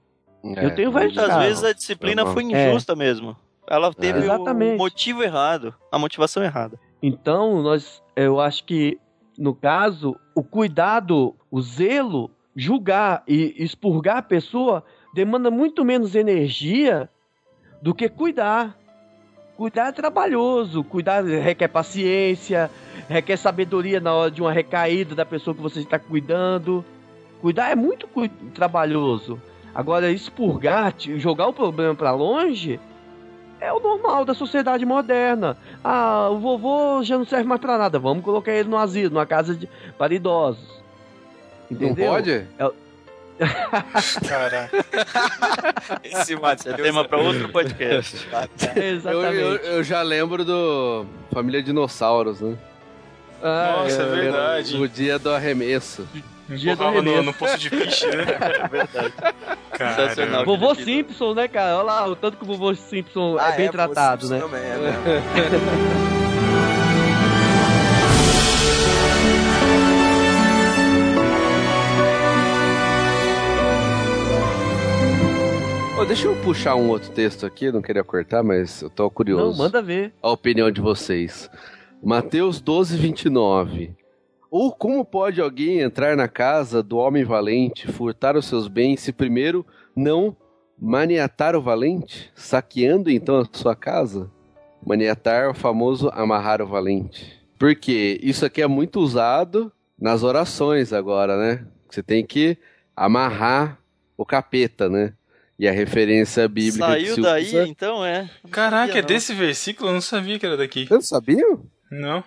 É,
Eu tenho vários
Muitas vezes a disciplina foi injusta mesmo. Ela teve o
Exatamente.
motivo errado, a motivação errada.
Então, nós, eu acho que, no caso, o cuidado, o zelo, julgar e expurgar a pessoa demanda muito menos energia do que cuidar. Cuidar é trabalhoso, cuidar requer paciência, requer sabedoria na hora de uma recaída da pessoa que você está cuidando. Cuidar é muito cui- trabalhoso. Agora, expurgar, jogar o problema para longe, é o normal da sociedade moderna. Ah, o vovô já não serve mais pra nada. Vamos colocar ele no asilo, numa casa de, para idosos.
Não
Entendeu?
pode?
Caraca. Esse
Isso é
Matheus
tema para outro podcast.
Eu,
Exatamente.
eu, eu já lembro do Família Dinossauros, né?
Ah,
Nossa, é
é,
verdade.
O dia do arremesso.
Dia do
Empurrava no,
arremesso.
no poço de piche, né?
É verdade. Sensacional.
Vovô Simpson, né, cara? Olha lá, o tanto que o vovô Simpson
Ah,
é bem
pô,
tratado, né?
Também, é mesmo.
Ô, deixa eu puxar um outro texto aqui, não queria cortar, mas eu tô curioso.
Não, manda ver.
a opinião de vocês. Mateus 12, 29. Ou como pode alguém entrar na casa do homem valente, furtar os seus bens, se primeiro não maniatar o valente, saqueando então a sua casa? Maniatar é o famoso amarrar o valente. Porque isso aqui é muito usado nas orações agora, né? Você tem que amarrar o capeta, né? E a referência bíblica que
Saiu
se
daí,
usa...
então é.
Caraca,
sabia,
é
não.
desse versículo? Eu não sabia que era daqui.
Vocês sabiam?
Não.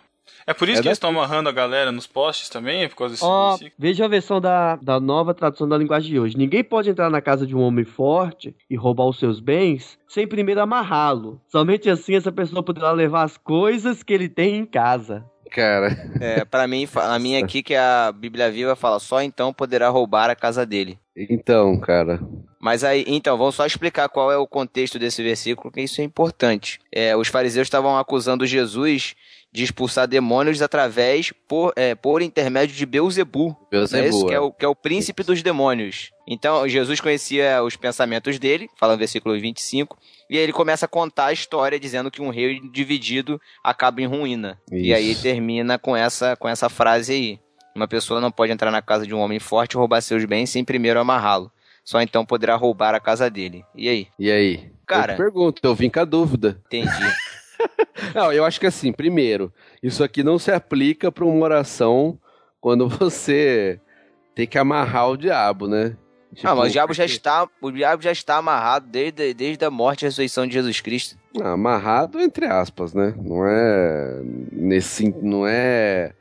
É por isso
É
que eles estão amarrando a galera nos postes também? É por causa desse
Ó,
versículo?
veja a versão da, da nova tradução da linguagem de hoje. Ninguém pode entrar na casa de um homem forte e roubar os seus bens sem primeiro amarrá-lo. Somente assim essa pessoa poderá levar as coisas que ele tem em casa.
Cara,
É, pra mim, a minha aqui que a Bíblia Viva fala, só então poderá roubar a casa dele.
Então, cara.
Mas aí, então, vamos só explicar qual é o contexto desse versículo, que isso é importante. É, os fariseus estavam acusando Jesus de expulsar demônios através, por, é, por intermédio de Beuzebu.
Beuzebu,
é esse que é,
é.
o, que é o príncipe dos demônios. Então, Jesus conhecia os pensamentos dele, fala no versículo 25, e aí ele começa a contar a história dizendo que um rei dividido acaba em ruína. E aí
Isso.
termina com essa, com essa frase aí. Uma pessoa não pode entrar na casa de um homem forte e roubar seus bens sem primeiro amarrá-lo. Só então poderá roubar a casa dele. E aí?
E aí?
Cara.
Eu pergunto, eu vim com a dúvida.
Entendi.
Não, eu acho que assim, primeiro, isso aqui não se aplica para uma oração quando você tem que amarrar o diabo, né? Tipo,
ah, mas o diabo já está, o diabo já está amarrado desde, desde a morte e ressurreição de Jesus Cristo.
Ah, amarrado entre aspas, né? Não é nesse não é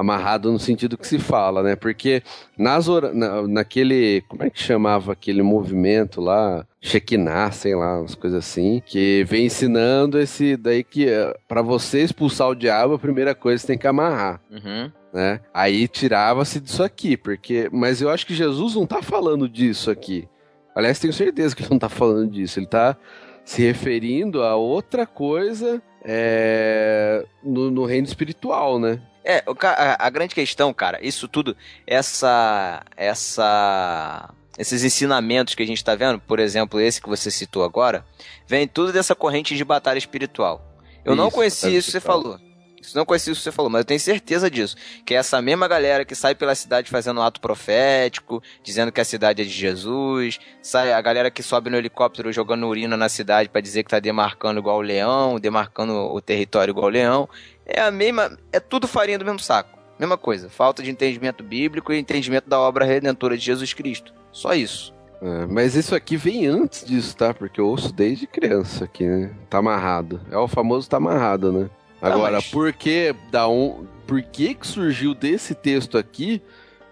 amarrado no sentido que se fala, né? Porque nas na, naquele, como é que chamava aquele movimento lá, Shekinah, sei lá, umas coisas assim, que vem ensinando esse daí que para você expulsar o diabo, a primeira coisa você tem que amarrar.
Uhum.
né? Aí tirava-se disso aqui, porque. Mas eu acho que Jesus não tá falando disso aqui. Aliás, tenho certeza que ele não tá falando disso. Ele tá se referindo a outra coisa é, no, no reino espiritual, né?
É, a, a grande questão, cara, isso tudo, essa, essa, esses ensinamentos que a gente tá vendo, por exemplo, esse que você citou agora, vem tudo dessa corrente de batalha espiritual. Eu não
Isso,
conheci
batalha
isso que você falou. Isso não conheci isso que você falou, mas eu tenho certeza disso. Que é essa mesma galera que sai pela cidade fazendo um ato profético, dizendo que a cidade é de Jesus, sai a galera que sobe no helicóptero jogando urina na cidade pra dizer que tá demarcando igual o leão, demarcando o território igual o leão. É a mesma. É tudo farinha do mesmo saco. Mesma coisa. Falta de entendimento bíblico e entendimento da obra redentora de Jesus Cristo. Só isso.
É, mas isso aqui vem antes disso, tá? Porque eu ouço desde criança aqui, né? Tá amarrado. É o famoso tá amarrado, né? Agora,
mas-
por que da um, por que que surgiu desse texto aqui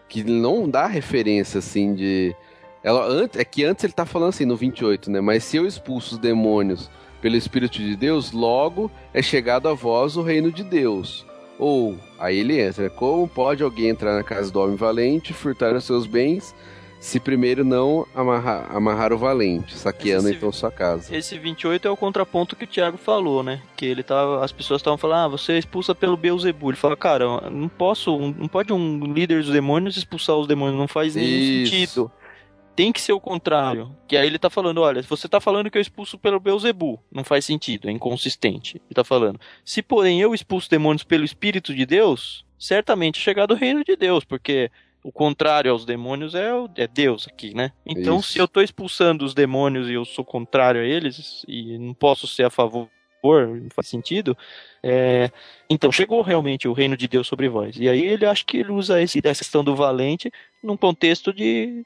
que não dá referência assim de Ela, antes, é que antes ele tá falando assim no 28, né? Mas se eu expulso os demônios pelo Espírito de Deus, logo é chegado a vós o reino de Deus. Ou, aí ele entra, né? como pode alguém entrar na casa do homem valente, furtar os seus bens, se primeiro não amarrar, amarrar o valente, saqueando
Esse-
então sua casa.
Esse 28 é o contraponto que o Thiago falou, né? Que ele tava. As pessoas estavam falando, ah, você é expulsa pelo Beuzebu. Ele fala, cara, não posso. Não pode um líder dos demônios expulsar os demônios, não faz nenhum
Isso.
sentido. Tem que ser o contrário. Que aí ele tá falando, olha, você tá falando que eu expulso pelo Beuzebu. Não faz sentido, é inconsistente. Ele tá falando. Se porém eu expulso demônios pelo Espírito de Deus, certamente é chegado o reino de Deus, porque o contrário aos demônios é, o- é Deus aqui, né? Então,
Isso.
se eu tô expulsando os demônios e eu sou contrário a eles, e não posso ser a favor, não faz sentido, é, então chegou realmente o reino de Deus sobre vós. E aí ele acha que ele usa esse, essa questão do valente num contexto de,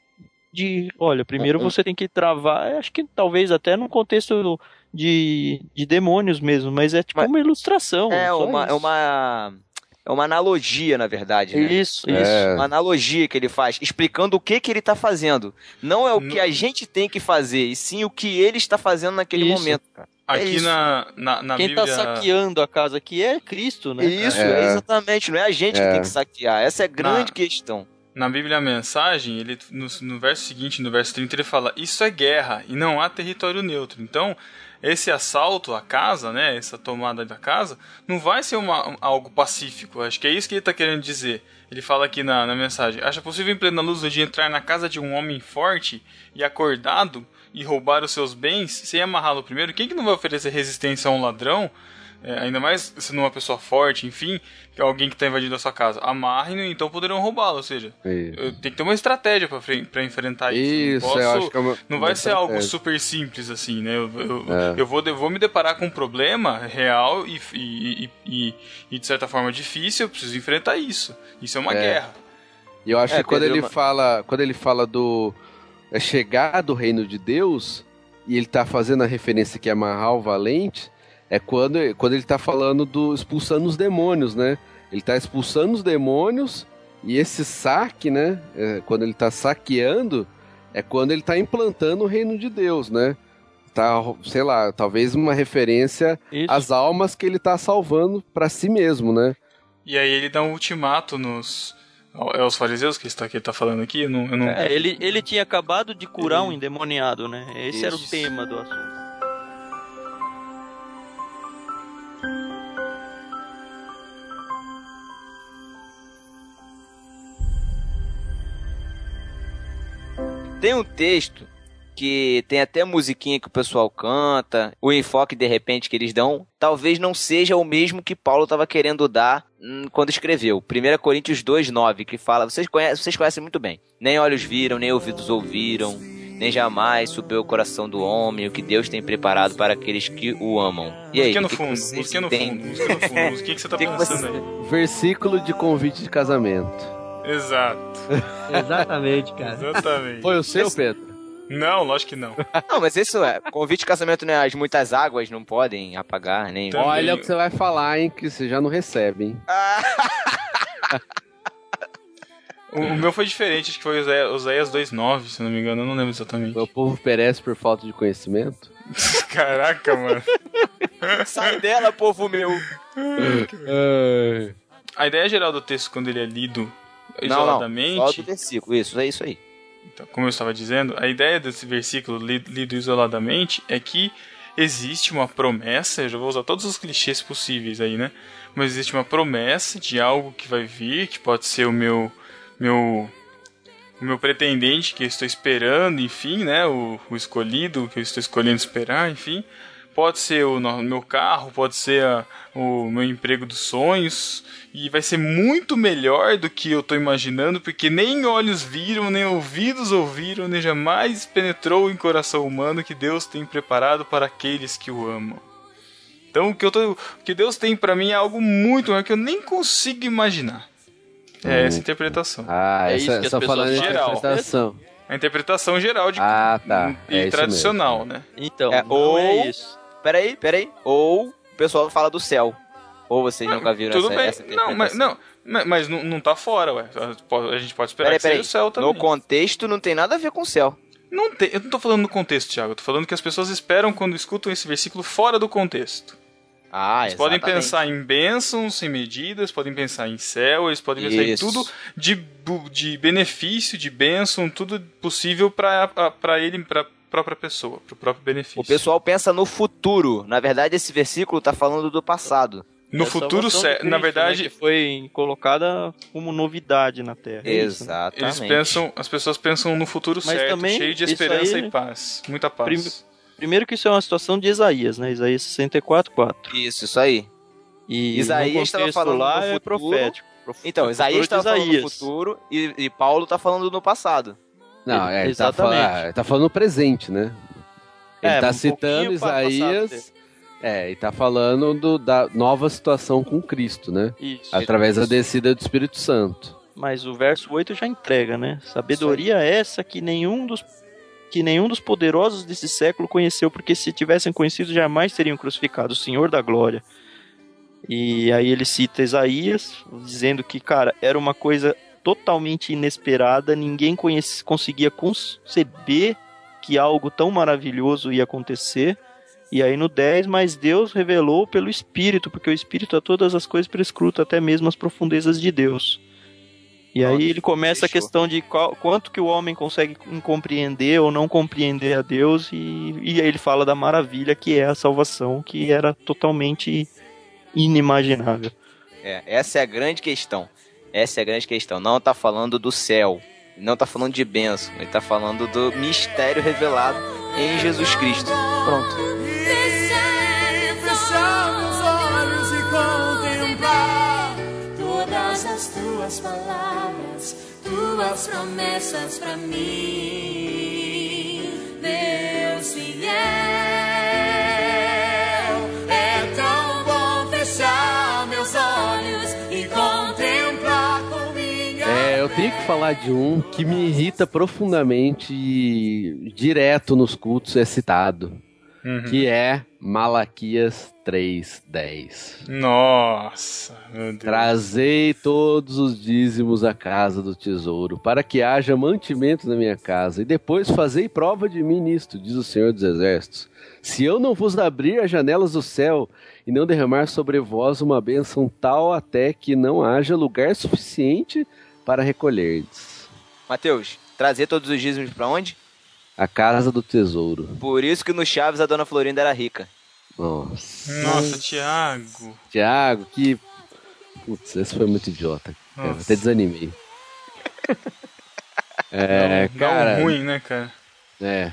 de olha, primeiro
Uhum.
você tem que travar, acho que talvez até num contexto de, de demônios mesmo, mas é tipo
Mas-
uma ilustração.
É uma, é uma. É uma analogia, na verdade, né?
Isso, isso.
É.
Uma analogia que ele faz, explicando o que, que ele tá fazendo. Não é o que a gente tem que fazer, e sim o que ele está fazendo naquele
Isso.
momento, cara. É
Aqui
isso.
na, na, na
Quem
Bíblia...
tá saqueando a casa aqui é Cristo, né?
Isso,
É.
exatamente. Não é a gente que
É.
tem que saquear. Essa é a grande
Na-
questão.
Na Bíblia, a mensagem, ele, no, no verso seguinte, no verso 30, ele fala: Isso é guerra e não há território neutro. Então, esse assalto à casa, né, essa tomada da casa, não vai ser uma, algo pacífico. Acho que é isso que ele está querendo dizer. Ele fala aqui na, na mensagem: Acha possível, em plena luz dia, entrar na casa de um homem forte e acordado e roubar os seus bens sem amarrá-lo primeiro? Quem que não vai oferecer resistência a um ladrão? É, ainda mais sendo uma pessoa forte, enfim, que é alguém que está invadindo a sua casa. Amarrem-no e então poderão roubá-lo. Ou seja,
Isso.
tem que ter uma estratégia pra enfrentar isso.
Isso,
não, posso-
eu acho que é uma.
não
uma
vai ser algo super simples assim, né? Eu, eu,
É.
eu vou, eu vou me deparar com um problema real e, e, e, e- e, de certa forma difícil, eu preciso enfrentar isso. Isso é uma
É.
guerra.
E eu acho
É,
que quando ele
uma-
fala, quando ele fala do é chegar do reino de Deus e ele tá fazendo a referência que é amarrar o valente, é quando, quando ele tá falando do expulsando os demônios, né? Ele tá expulsando os demônios e esse saque, né? é, quando ele tá saqueando, é quando ele tá implantando o reino de Deus, né? Tá, sei lá, talvez uma referência
Isso.
às almas que ele tá salvando para si mesmo, né?
E aí ele dá um ultimato nos. É os fariseus que ele está, que ele tá falando aqui? Eu não, eu não-
É, ele, ele tinha acabado de curar um endemoniado, né? Esse era o
Isso.
tema do assunto.
Tem um texto que tem até musiquinha que o pessoal canta, o enfoque de repente que eles dão, talvez não seja o mesmo que Paulo estava querendo dar hum, quando escreveu. 1 Coríntios 2:9, que fala, vocês conhecem, vocês conhecem muito bem. Nem olhos viram, nem ouvidos ouviram, nem jamais subiu o coração do homem o que Deus tem preparado para aqueles que o amam. E aí,
no
o que que
fundo, musiquinha no fundo, no fundo. Que você tá
O que que
pensando
você-
aí.
Versículo de convite de casamento.
Exato.
Exatamente, cara.
Exatamente.
Foi o seu, Pedro?
Não, lógico que não.
Não, mas isso é, convite de casamento, né? As muitas águas não podem apagar, nem...
Também.
Olha o que você vai falar, hein? Que você já não recebe, hein?
O, o meu foi diferente, acho que foi Oséias 2.9, se não me engano, eu não lembro exatamente.
O povo perece por falta de conhecimento.
Caraca, mano.
Sai dela, povo meu!
A ideia geral do texto, quando ele é lido
Não, não,
isoladamente,
só do versículo, isso, é isso aí.
então, como eu estava dizendo, a ideia desse versículo li- lido isoladamente é que existe uma promessa, eu já vou usar todos os clichês possíveis aí, né? Mas existe uma promessa de algo que vai vir, que pode ser o meu meu o meu pretendente que eu estou esperando, enfim, né? O, o escolhido que eu estou escolhendo esperar, enfim. Pode ser o meu carro, pode ser a- o meu emprego dos sonhos. E vai ser muito melhor do que eu estou imaginando, porque nem olhos viram, nem ouvidos ouviram, nem jamais penetrou em coração humano que Deus tem preparado para aqueles que o amam. Então o que, eu tô, o que Deus tem para mim é algo muito maior que eu nem consigo imaginar. É essa a interpretação.
Ah,
É
essa,
isso que as
só
pessoas
falando de
geral.
interpretação.
A interpretação geral de
Ah, tá.
e
É isso
tradicional, né?
Então,
É,
não
ou-
é isso.
Peraí, peraí. Ou o pessoal fala do céu. Ou vocês nunca viram
Tudo
essa,
bem.
essa
não, mas, não, mas- mas não, não tá fora, ué. A gente pode esperar
Peraí,
que seja
peraí.
o céu também.
No contexto não tem nada a ver com o céu.
Não tem, eu não tô falando no contexto, Thiago. Eu tô falando que as pessoas esperam quando escutam esse versículo fora do contexto.
Ah,
Eles podem
exatamente.
pensar em bênçãos sem medidas, podem pensar em céu, eles podem pensar em tudo de, de benefício, de bênção, tudo possível pra ele, pra própria pessoa, pro próprio benefício.
O pessoal pensa no futuro. Na verdade, esse versículo tá falando do passado.
no
É
futuro,
Cristo,
na
né,
verdade,
que foi colocada como novidade na Terra. é né?
Exatamente.
eles pensam, as pessoas pensam no futuro
Mas
certo,
também
cheio de esperança
aí-
e paz, muita paz.
Prime- Primeiro que isso é uma situação de Isaías, né? Isaías 64, 4.
Isso, isso aí.
E
Isaías estava falando
lá
do
é
futuro.
profético. Prof-
Então, Isaías estava falando no futuro e, e Paulo tá falando no passado.
Não, é, ele tá, falando, ah, tá falando presente, né? Ele
É,
tá
um
citando Isaías. É, e tá falando do- da nova situação com Cristo, né?
Isso.
Através da descida do Espírito Santo.
Mas o verso 8 já entrega, né? Sabedoria essa que nenhum dos que nenhum dos poderosos desse século conheceu, porque se tivessem conhecido jamais teriam crucificado o Senhor da glória. E aí ele cita Isaías, dizendo que, cara, era uma coisa totalmente inesperada, ninguém conseguia conceber que algo tão maravilhoso ia acontecer. E aí no 10, mas Deus revelou pelo Espírito, porque o Espírito a todas as coisas prescruta até mesmo as profundezas de Deus. E
Nossa,
aí ele começa a
fechou.
questão de qual- quanto que o homem consegue compreender ou não compreender a Deus, e, e aí ele fala da maravilha que é a salvação, que era totalmente inimaginável.
É, essa é a grande questão. Essa é a grande questão. Não tá falando do céu. Não tá falando de bênção. Ele tá falando do mistério revelado em Jesus Cristo. Pronto.
Tuas promessas pra mim, Deus fiel.
Falar de um que me irrita profundamente e direto nos cultos é citado,
Uhum.
que é Malaquias 3:10.
Nossa, meu Deus.
Trazei todos os dízimos à casa do tesouro, para que haja mantimento na minha casa, e depois fazei prova de mim nisto, diz o Senhor dos Exércitos. Se eu não vos abrir as janelas do céu e não derramar sobre vós uma bênção tal até que não haja lugar suficiente para recolherdes.
Mateus, trazer todos os dízimos pra onde?
A casa do tesouro.
Por isso que no Chaves a dona Florinda era rica.
Nossa.
Nossa, Thiago.
Tiago, que. Putz, esse foi muito idiota. Eu até desanimei. É,
um
cara.
ruim, né, cara?
É.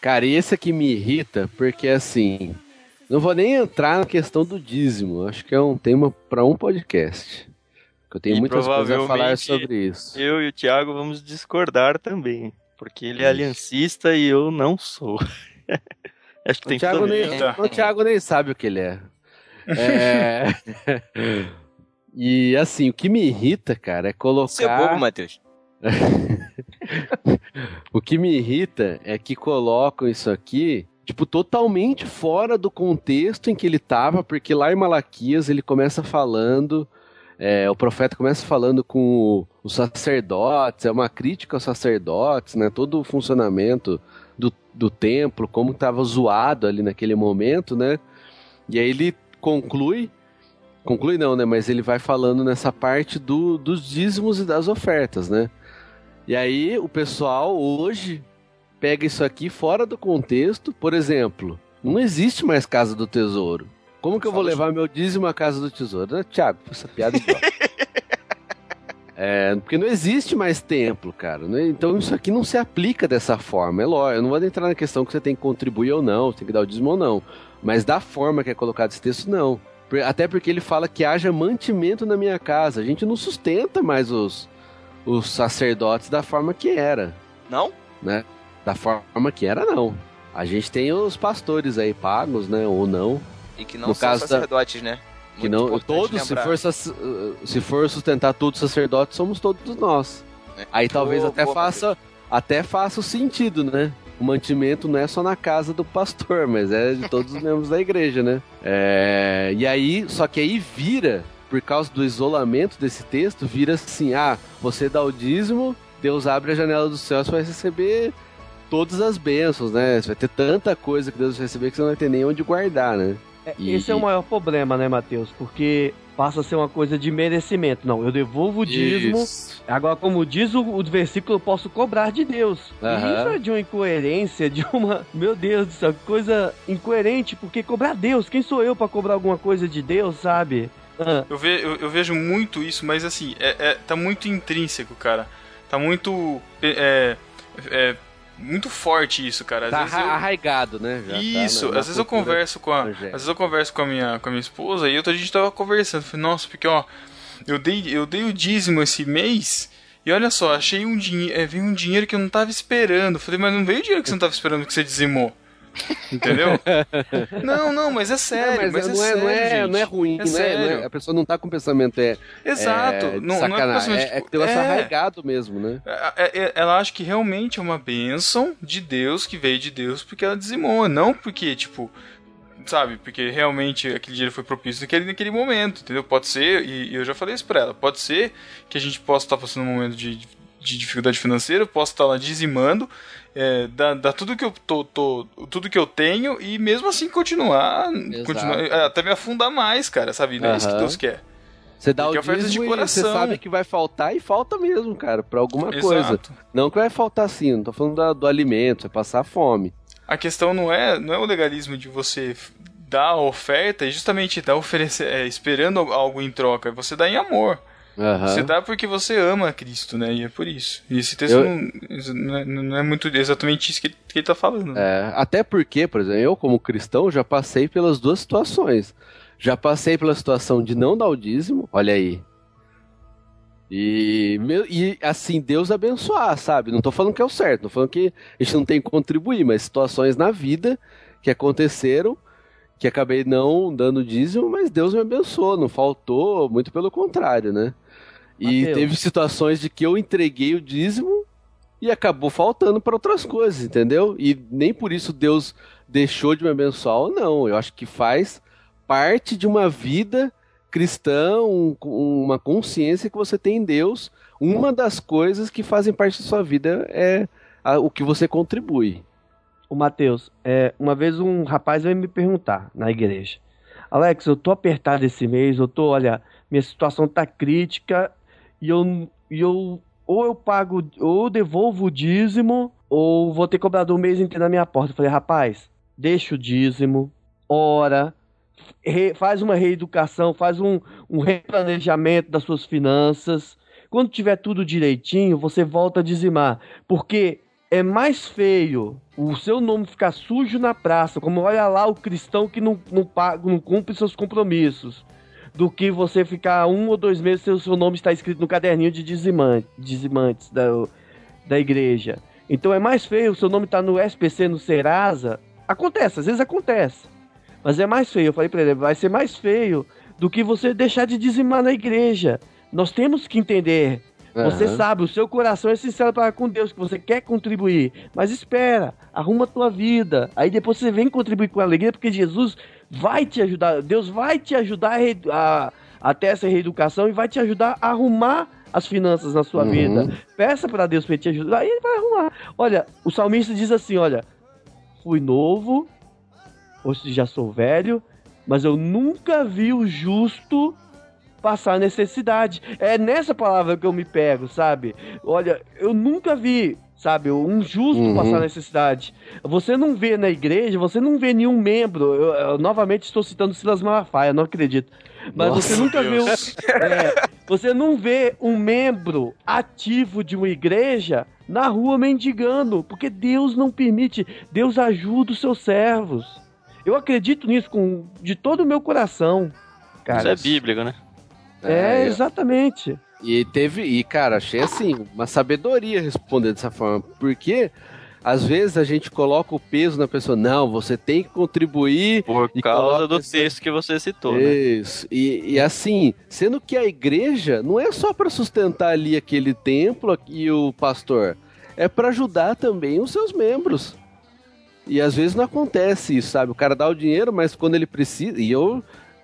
Cara, e esse aqui me irrita porque assim. Não vou nem entrar na questão do dízimo. Acho que é um tema para um podcast. Que eu tenho
E
muitas coisas a falar sobre isso.
Eu e o Thiago vamos discordar também, porque ele é aliancista e eu não sou. Acho que
O
tem
Thiago, nem, o Thiago nem sabe o que ele é. É. e assim, o que me irrita, cara, é colocar.
Você é bobo, Matheus.
O que me irrita é que colocam isso aqui, tipo, totalmente fora do contexto em que ele tava, porque lá em Malaquias ele começa falando, é, o profeta começa falando com os sacerdotes, é uma crítica aos sacerdotes, né? Todo o funcionamento do, do templo, como estava zoado ali naquele momento, né? E aí ele conclui. Conclui não, né? Mas ele vai falando nessa parte do, dos dízimos e das ofertas, né? E aí o pessoal hoje pega isso aqui fora do contexto. Por exemplo, não existe mais casa do tesouro. Como que eu vou levar meu dízimo à casa do tesouro? Ah, Tiago, essa piada é. É, porque não existe mais templo, cara. né? Então isso aqui não se aplica dessa forma. É lógico, eu não vou entrar na questão que você tem que contribuir ou não, tem que dar o dízimo ou não. Mas da forma que é colocado esse texto, não. Até porque ele fala que haja mantimento na minha casa. A gente não sustenta mais os, os sacerdotes da forma que era,
Não?
né? Da forma que era, não. A gente tem os pastores aí pagos, né? Ou não.
E que não
No
são
caso da-
sacerdotes, né?
Que
Muito
não,
importante
todos, se for, se for sustentar todos os sacerdotes, somos todos nós.
É.
Aí talvez até
boa,
faça até faça o sentido, né? O mantimento não é só na casa do pastor, mas é de todos os membros da igreja, né? É, e aí, só que aí vira, por causa do isolamento desse texto, vira assim: ah, você dá o dízimo, Deus abre a janela do céu, você vai receber todas as bênçãos, né? Você vai ter tanta coisa que Deus vai receber que você não vai ter nem onde guardar, né?
É,
E-
Esse é o maior problema, né, Matheus? Porque passa a ser uma coisa de merecimento. Não, eu devolvo o dízimo.
Isso.
Agora, como diz o, o versículo, eu posso cobrar de Deus. E
Aham.
isso é de uma incoerência, de uma. Meu Deus do céu, que coisa incoerente, porque cobrar Deus, quem sou eu pra cobrar alguma coisa de Deus, sabe? Ah,
Eu, ve- eu- eu vejo muito isso, mas assim, é, é- tá muito intrínseco, cara. Tá muito. É, é, muito forte isso, cara. Às
Tá
vezes eu-
arra- arraigado, né? Já tá
Isso,
na
às vezes eu converso com a, às vezes eu converso com a minha, com a minha esposa e outra gente tava conversando, falei, nossa, porque ó, eu dei, eu dei o dízimo esse mês e olha só, achei um dinheiro, é, veio um dinheiro que eu não tava esperando. Falei, mas não veio o dinheiro que você não tava esperando que você dizimou. Entendeu? não, não, mas é sério,
Não,
mas,
mas, não, é,
sério,
não, é,
gente.
não é ruim,
É
não, é, não é-
sério.
a pessoa não tá com o pensamento é,
Exato,
é,
não, não é pensamento,
é, é
tipo,
que o negócio
é.
arraigado mesmo, né?
É- é- ela acha que realmente é uma bênção de Deus, que veio de Deus, porque ela dizimou, não porque, tipo, sabe, porque realmente aquele dinheiro foi propício naquele, naquele momento, entendeu? Pode ser, e, e eu já falei isso pra ela, pode ser que a gente possa estar passando um momento de, de dificuldade financeira, eu posso estar lá dizimando, é, dar, dar tudo que eu tô, tô- tudo que eu tenho e mesmo assim continuar, continuar é, até me afundar mais, cara, sabe? Não é isso que. Deus quer.
Você dá
Porque
o
de
dízimo e você sabe que vai faltar e falta mesmo, cara, pra alguma coisa.
Exato.
Não que vai faltar assim, não tô falando da- do alimento, vai passar fome.
A questão não é, não é o legalismo de você dar a oferta e justamente dar oferecer, é, esperando algo em troca. Você dá em amor.
Aham.
Você dá porque você ama Cristo, né? E é por isso. E esse texto
Eu-
não, é, não é muito exatamente isso que ele, que ele tá falando. né?
É, até porque, por exemplo, eu como cristão já passei pelas duas situações. Já passei pela situação de não dar o dízimo, olha aí. E, e assim, Deus abençoar, sabe? Não tô falando que é o certo, não tô falando que a gente não tem que contribuir, mas situações na vida que aconteceram, que acabei não dando dízimo, mas Deus me abençoou, não faltou, muito pelo contrário, né? E
Mateus.
teve situações de que eu entreguei o dízimo e acabou faltando para outras coisas, entendeu? E nem por isso Deus deixou de me abençoar não. Eu acho que faz parte de uma vida cristã, um- uma consciência que você tem em Deus. Uma das coisas que fazem parte da sua vida é a- o que você contribui.
O Matheus, é, uma vez um rapaz veio me perguntar na igreja: Alex, eu tô apertado esse mês, eu tô, olha, minha situação tá crítica e eu, e eu ou eu pago, ou eu devolvo o dízimo, ou vou ter cobrador o mês inteiro na minha porta. Eu falei, rapaz, deixa o dízimo, ora, re- faz uma reeducação, faz um, um replanejamento das suas finanças. Quando tiver tudo direitinho, você volta a dizimar. Porque é mais feio o seu nome ficar sujo na praça, como olha lá o cristão que não, não, paga, não cumpre seus compromissos, do que você ficar um ou dois meses sem o seu nome estar escrito no caderninho de dizimante, dizimantes da, da igreja. Então é mais feio o seu nome estar no SPC, no Serasa. Acontece, às vezes acontece. Mas é mais feio, eu falei pra ele, vai ser mais feio do que você deixar de dizimar na igreja. Nós temos que entender você
Aham.
sabe, o seu coração é sincero para com Deus, que você quer contribuir. Mas espera, arruma a tua vida. Aí depois você vem contribuir com alegria, porque Jesus vai te ajudar. Deus vai te ajudar a, a ter essa reeducação e vai te ajudar a arrumar as finanças na sua
Uhum.
vida. Peça para Deus para te ajudar e ele vai arrumar. Olha, o salmista diz assim: olha, fui novo, hoje já sou velho, mas eu nunca vi o justo passar necessidade. É nessa palavra que eu me pego, sabe? Olha, eu nunca vi, sabe, um justo
Uhum.
passar necessidade. Você não vê na igreja, você não vê nenhum membro. Eu, eu novamente estou citando Silas Malafaia, não acredito. Mas
Nossa,
você nunca vê um,
Deus.
é, você não vê um membro ativo de uma igreja na rua mendigando, porque Deus não permite. Deus ajuda os seus servos. Eu acredito nisso com de todo o meu coração.
Isso
Cara,
é bíblico, né?
é,
É,
exatamente.
E teve, e cara, achei assim, uma sabedoria responder dessa forma, porque às vezes a gente coloca o peso na pessoa, não, você tem que contribuir.
Por causa do texto que você citou, né?
Isso. E, e assim, sendo que a igreja não é só para sustentar ali aquele templo e o pastor, é para ajudar também os seus membros. E às vezes não acontece isso, sabe? O cara dá o dinheiro, mas quando ele precisa. E eu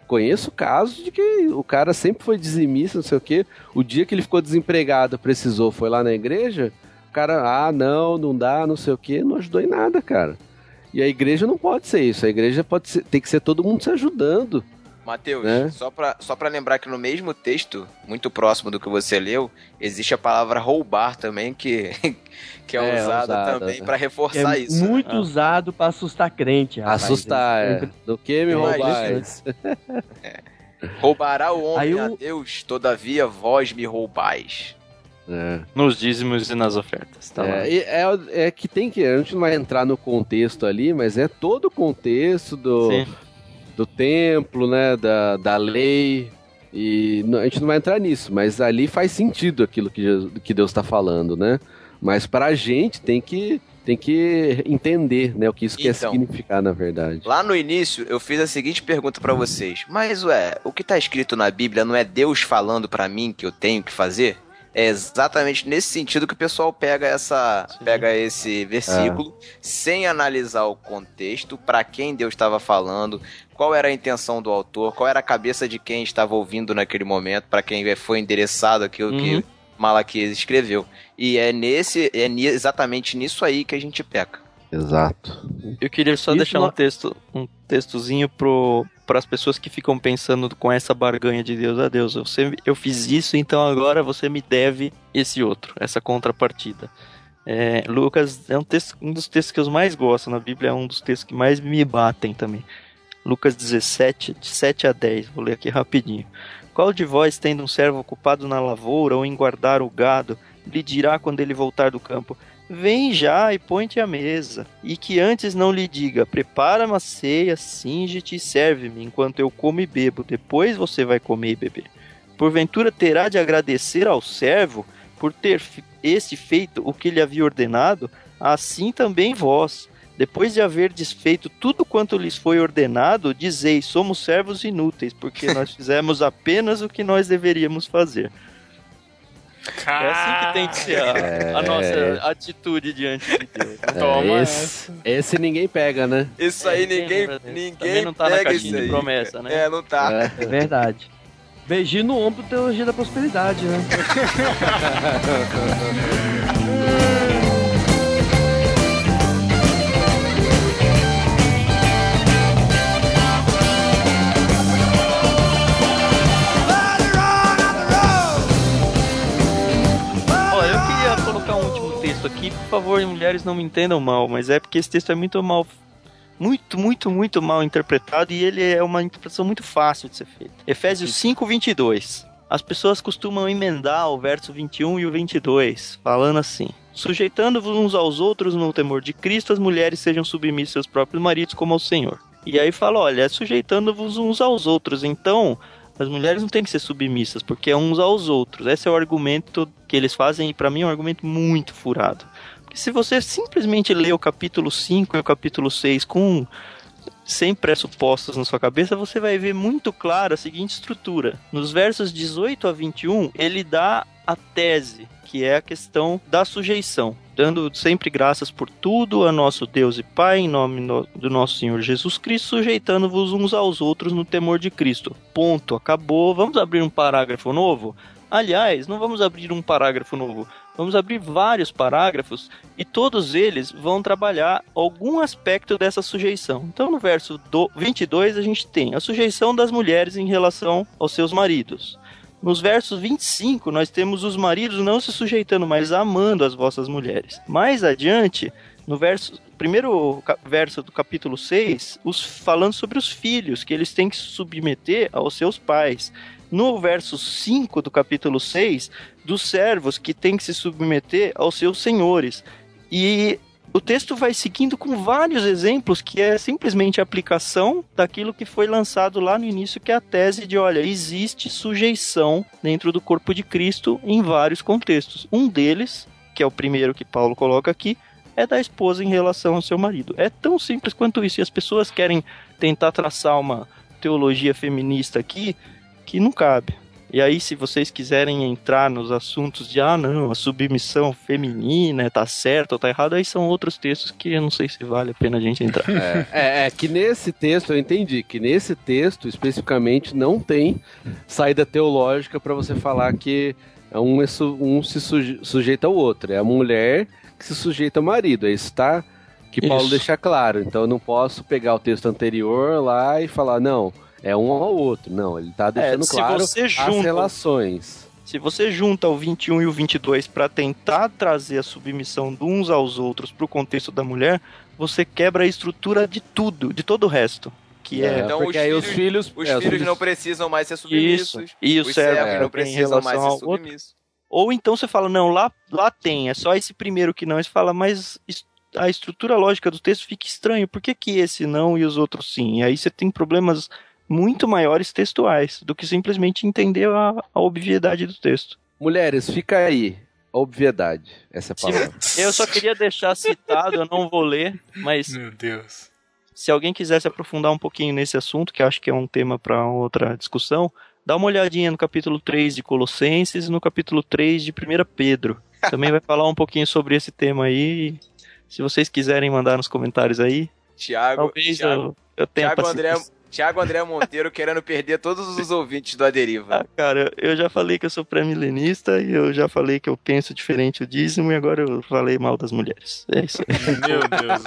conheço casos de que o cara sempre foi dizimista, não sei o quê. O dia que ele ficou desempregado, precisou, foi lá na igreja, o cara, ah, não, não dá, não sei o que, não ajudou em nada, cara. E a igreja não pode ser isso. A igreja pode ser, tem que ser todo mundo se ajudando.
Matheus,
Né?
só, pra, só pra lembrar que no mesmo texto, muito próximo do que você leu, existe a palavra roubar também, que, que é,
É,
usada
usada,
também
né?
pra
É
reforçar isso. né?
muito
Ah.
usado pra assustar crente, rapaz.
Assustar, é. Do que me
Imagina.
roubais?
Roubará o homem
Aí
a Deus, todavia vós me roubais.
É.
Nos dízimos e nas ofertas. Tá lá.
É, é, é que tem que. A gente não vai entrar no contexto ali, mas é todo o contexto do,
Sim.
Do templo, né? Da, da lei. E não- a gente não vai entrar nisso, mas ali faz sentido aquilo que, Jesus- que Deus está falando, né? Mas pra gente tem que, tem que entender né, o que isso quer
Então.
significar, na verdade.
Lá no início, eu fiz a seguinte pergunta pra vocês. Mas, ué, o que tá escrito na Bíblia não é Deus falando pra mim que eu tenho que fazer? É exatamente nesse sentido que o pessoal pega essa,
Sim.
pega esse versículo sem analisar o contexto, pra quem Deus estava falando, qual era a intenção do autor, qual era a cabeça de quem estava ouvindo naquele momento, pra quem foi endereçado aquilo
Uhum.
que Malaquias escreveu. E é nesse, é exatamente nisso aí que a gente peca.
Exato.
Eu queria só
Isso
deixar
não-
um texto, um textozinho pro para as pessoas que ficam pensando com essa barganha de Deus a Deus. Você, eu fiz isso, então agora você me deve esse outro, essa contrapartida. É, Lucas é um, texto, um dos textos que eu mais gosto na Bíblia, é um dos textos que mais me batem também. Lucas 17, de 7 a 10, vou ler aqui rapidinho. Qual de vós, tendo um servo ocupado na lavoura ou em guardar o gado, lhe dirá quando ele voltar do campo: Vem já e põe-te à mesa, e que antes não lhe diga: Prepara uma ceia, singe-te e serve-me, enquanto eu como e bebo, depois você vai comer e beber. Porventura terá de agradecer ao servo por ter este feito o que lhe havia ordenado, assim também vós. Depois de haver desfeito tudo quanto lhes foi ordenado, dizeis: somos servos inúteis, porque nós fizemos apenas o que nós deveríamos fazer. É assim que tem que ser a, a nossa atitude diante de Deus. né?
Toma
É, esse, esse ninguém pega, né?
Isso
É,
aí ninguém, ninguém
Também não tá na
pega
caixinha
isso
de
aí.
promessa, né?
É, não tá.
É.
É verdade. Beijinho no ombro, teologia da prosperidade, né?
favor, mulheres não me entendam mal, mas é porque esse texto é muito mal, muito, muito, muito mal interpretado e ele é uma interpretação muito fácil de ser feita. Efésios 5, 22. As pessoas costumam emendar o verso 21 e o 22, falando assim: Sujeitando-vos uns aos outros no temor de Cristo, as mulheres sejam submissas aos próprios maridos como ao Senhor. E aí fala: olha, sujeitando-vos uns aos outros, então as mulheres não têm que ser submissas, porque é uns aos outros. Esse é o argumento que eles fazem, e pra mim é um argumento muito furado. Porque se você simplesmente lê o capítulo 5 e o capítulo 6 com sem pressupostos na sua cabeça, você vai ver muito claro a seguinte estrutura. Nos versos 18 a 21, ele dá a tese, que é a questão da sujeição, dando sempre graças por tudo a nosso Deus e Pai, em nome no- do nosso Senhor Jesus Cristo, sujeitando-vos uns aos outros no temor de Cristo. Ponto, acabou. Vamos abrir um parágrafo novo? Aliás, não vamos abrir um parágrafo novo, vamos abrir vários parágrafos e todos eles vão trabalhar algum aspecto dessa sujeição. Então, no verso do 22, a gente tem a sujeição das mulheres em relação aos seus maridos. Nos versos 25, nós temos os maridos não se sujeitando, mas amando as vossas mulheres. Mais adiante, no verso, primeiro verso do capítulo 6, os, falando sobre os filhos, que eles têm que se submeter aos seus pais. No verso 5 do capítulo 6, dos servos que têm que se submeter aos seus senhores. E o texto vai seguindo com vários exemplos que é simplesmente a aplicação daquilo que foi lançado lá no início, que é a tese de, olha, existe sujeição dentro do corpo de Cristo em vários contextos. Um deles, que é o primeiro que Paulo coloca aqui, é da esposa em relação ao seu marido. É tão simples quanto isso. E as pessoas querem tentar traçar uma teologia feminista aqui que não cabe. E aí, se vocês quiserem entrar nos assuntos de, ah, não, a submissão feminina tá certo ou tá errado, aí são outros textos que eu não sei se vale a pena a gente entrar.
É, é, é que nesse texto, eu entendi, que nesse texto especificamente não tem saída teológica para você falar que É um, é su- um se suje- sujeita ao outro. É a mulher que se sujeita ao marido. É isso tá que Paulo
Isso.
deixa claro. Então eu não posso pegar o texto anterior lá e falar, não, é um ao outro. Não, ele tá deixando
É, se
claro
você
as
junta-
relações.
Se você junta o 21 e o 22 para tentar trazer a submissão de uns aos outros para o contexto da mulher, você quebra a estrutura de tudo, de todo o resto. Que é,
Então,
porque
os
aí os
filhos-
filhos...
Os
é, os
filhos não precisam mais ser submissos.
isso. E o
os
servo
servos
é,
não
em
precisam mais
relação
ser submissos.
Ou então você fala, não, lá, lá tem, é só esse primeiro que não. Aí você fala, mas a estrutura lógica do texto fica estranho. Por que, que esse não e os outros sim? E aí você tem problemas muito maiores textuais do que simplesmente entender a, a obviedade do texto.
Mulheres, fica aí. Obviedade. Essa é a palavra.
Eu só queria deixar citado, eu não vou ler, mas
Meu Deus.
se alguém quiser se aprofundar um pouquinho nesse assunto, que eu acho que é um tema para outra discussão, dá uma olhadinha no capítulo 3 de Colossenses e no capítulo 3 de 1 Pedro. Também vai falar um pouquinho sobre esse tema aí. Se vocês quiserem mandar nos comentários aí,
Tiago,
talvez
Tiago,
eu, eu tenha paciência.
André, Tiago André Monteiro querendo perder todos os ouvintes do Aderiva.
Ah, cara, eu já falei que eu sou pré-milenista e eu já falei que eu penso diferente o dízimo e agora eu falei mal das mulheres. É isso aí.
Meu Deus.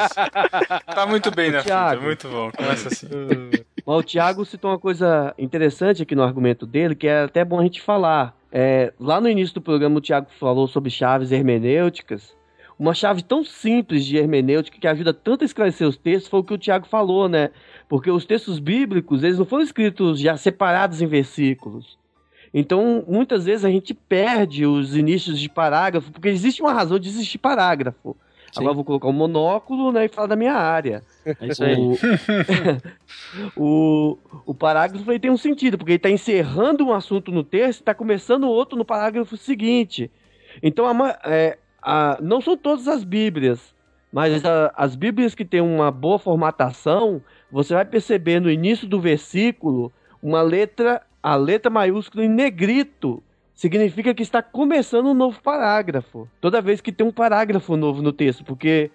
Tá muito bem na fita,
Thiago.
muito bom. Começa assim.
Mas o Thiago citou uma coisa interessante aqui no argumento dele, que é até bom a gente falar. É, lá no início do programa, o Thiago falou sobre chaves hermenêuticas. Uma chave tão simples de hermenêutica que ajuda tanto a esclarecer os textos foi o que o Thiago falou, né? Porque os textos bíblicos, eles não foram escritos já separados em versículos. Então, muitas vezes a gente perde os inícios de parágrafo, porque existe uma razão de existir parágrafo. Agora eu vou colocar um monóculo né, e falar da minha área.
É isso aí.
O, o parágrafo ele tem um sentido, porque ele está encerrando um assunto no texto e está começando outro no parágrafo seguinte. Então, a é, a- não são todas as Bíblias, mas a- as Bíblias que têm uma boa formatação, você vai perceber no início do versículo uma letra, a letra maiúscula em negrito. Significa que está começando um novo parágrafo. Toda vez que tem um parágrafo novo no texto, porque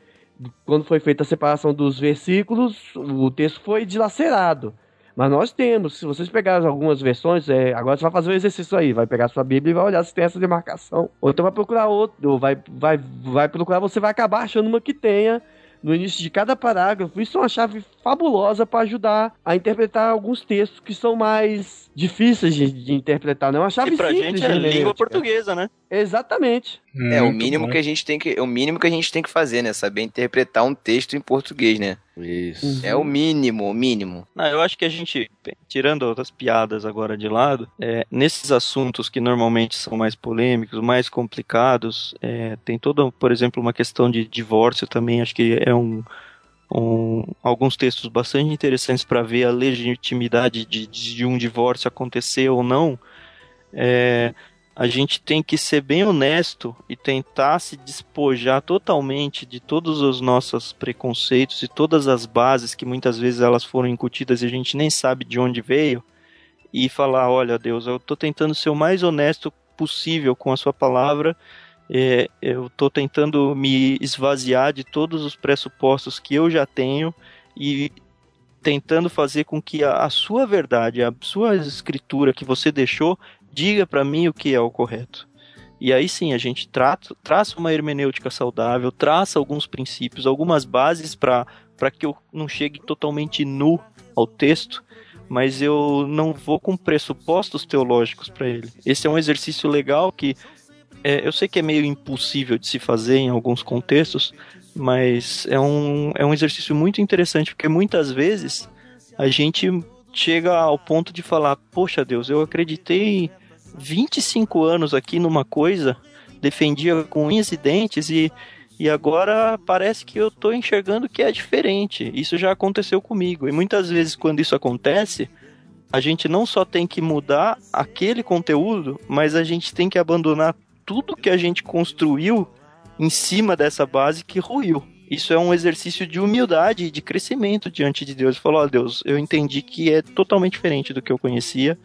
quando foi feita a separação dos versículos, o texto foi dilacerado. Mas nós temos, se vocês pegarem algumas versões, é, agora você vai fazer um exercício aí, vai pegar sua Bíblia e vai olhar se tem essa demarcação. Ou então vai procurar outro, ou vai, vai, vai procurar, você vai acabar achando uma que tenha no início de cada parágrafo. Isso é uma chave fabulosa para ajudar a interpretar alguns textos que são mais difíceis de, de interpretar. Não é uma chave
E pra
simples
gente é língua portuguesa, né?
Exatamente.
É o mínimo
bom.
que a gente tem que, é o mínimo que a gente tem que fazer, né? Saber interpretar um texto em português, né?
Isso.
É o mínimo, o mínimo.
Não, eu acho que a gente, tirando as piadas agora de lado, é, nesses assuntos que normalmente são mais polêmicos, mais complicados, é, tem toda, por exemplo, uma questão de divórcio também, acho que é um, um- alguns textos bastante interessantes para ver a legitimidade de, de um divórcio acontecer ou não. É, a gente tem que ser bem honesto e tentar se despojar totalmente de todos os nossos preconceitos e todas as bases que muitas vezes elas foram incutidas e a gente nem sabe de onde veio e falar, olha Deus, eu estou tentando ser o mais honesto possível com a sua palavra, é, eu estou tentando me esvaziar de todos os pressupostos que eu já tenho e tentando fazer com que a, a sua verdade, a sua escritura que você deixou, diga para mim o que é o correto. E aí sim, a gente trata, traça uma hermenêutica saudável, traça alguns princípios, algumas bases para que eu não chegue totalmente nu ao texto, mas eu não vou com pressupostos teológicos para ele. Esse é um exercício legal que é, eu sei que é meio impossível de se fazer em alguns contextos, mas é um, é um exercício muito interessante, porque muitas vezes a gente chega ao ponto de falar: Poxa Deus, eu acreditei 25 anos aqui numa coisa, defendia com unhas e dentes e, e agora parece que eu tô enxergando que é diferente. Isso já aconteceu comigo. E muitas vezes, quando isso acontece, a gente não só tem que mudar aquele conteúdo, mas a gente tem que abandonar tudo que a gente construiu em cima dessa base que ruiu. Isso é um exercício de humildade e de crescimento diante de Deus. Falou, ó Deus, eu entendi que é totalmente diferente do que eu conhecia.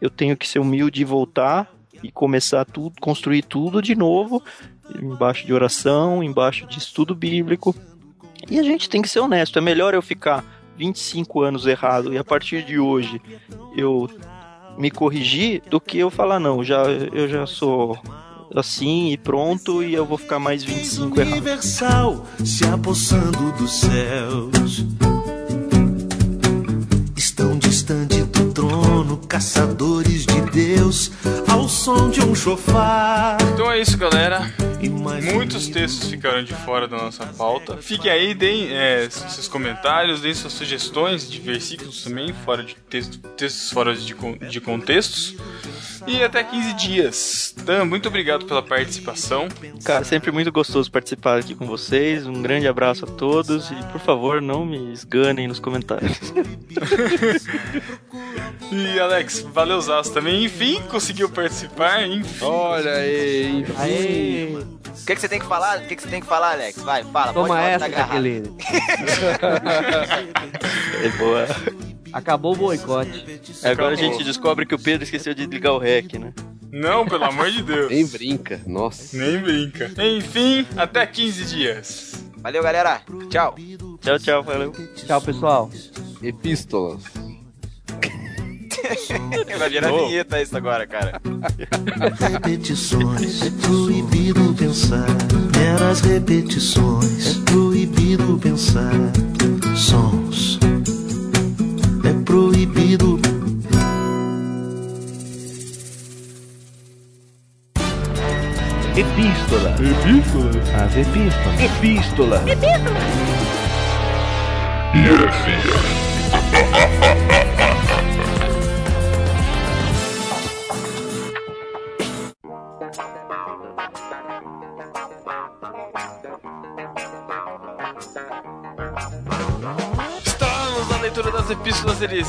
Eu tenho que ser humilde e voltar e começar tudo, construir tudo de novo, embaixo de oração, embaixo de estudo bíblico. E a gente tem que ser honesto. É melhor eu ficar 25 anos errado e a partir de hoje eu me corrigir do que eu falar, não, já, eu já sou assim e pronto e eu vou ficar mais 25 errado.
universal se apossando dos céus. Distante do trono, caçadores de Deus, ao som de um chofar.
Então é isso, galera. Muitos textos ficaram de fora da nossa pauta. Fiquem aí, deem é, seus comentários, deem suas sugestões de versículos também, fora de texto, textos fora de, de contextos. E até 15 dias. Dan, muito obrigado pela participação.
Cara, sempre muito gostoso participar aqui com vocês. Um grande abraço a todos e, por favor, não me esganem nos comentários.
E Alex, valeu Zaço também. Enfim, conseguiu participar. Enfim.
Olha aí, enfim.
Aê!
O que, que você tem que falar? O que, que você tem que falar, Alex? Vai, fala. pode
Toma
falar,
essa,
tá.
Jaqueline.
É boa.
Acabou o boicote.
Agora a gente descobre que o Pedro esqueceu de ligar o REC, né?
Não, pelo amor de Deus.
Nem brinca, nossa.
Nem brinca. Enfim, até 15 dias.
Valeu, galera. Tchau.
Tchau, tchau, valeu.
Tchau, pessoal.
Epístolas.
Vai virar vinheta isso agora, cara.
repetições. É proibido pensar. Meras repetições. É proibido pensar. Sons. É proibido.
Epístola. Epístola. As epístolas. Epístola.
Estamos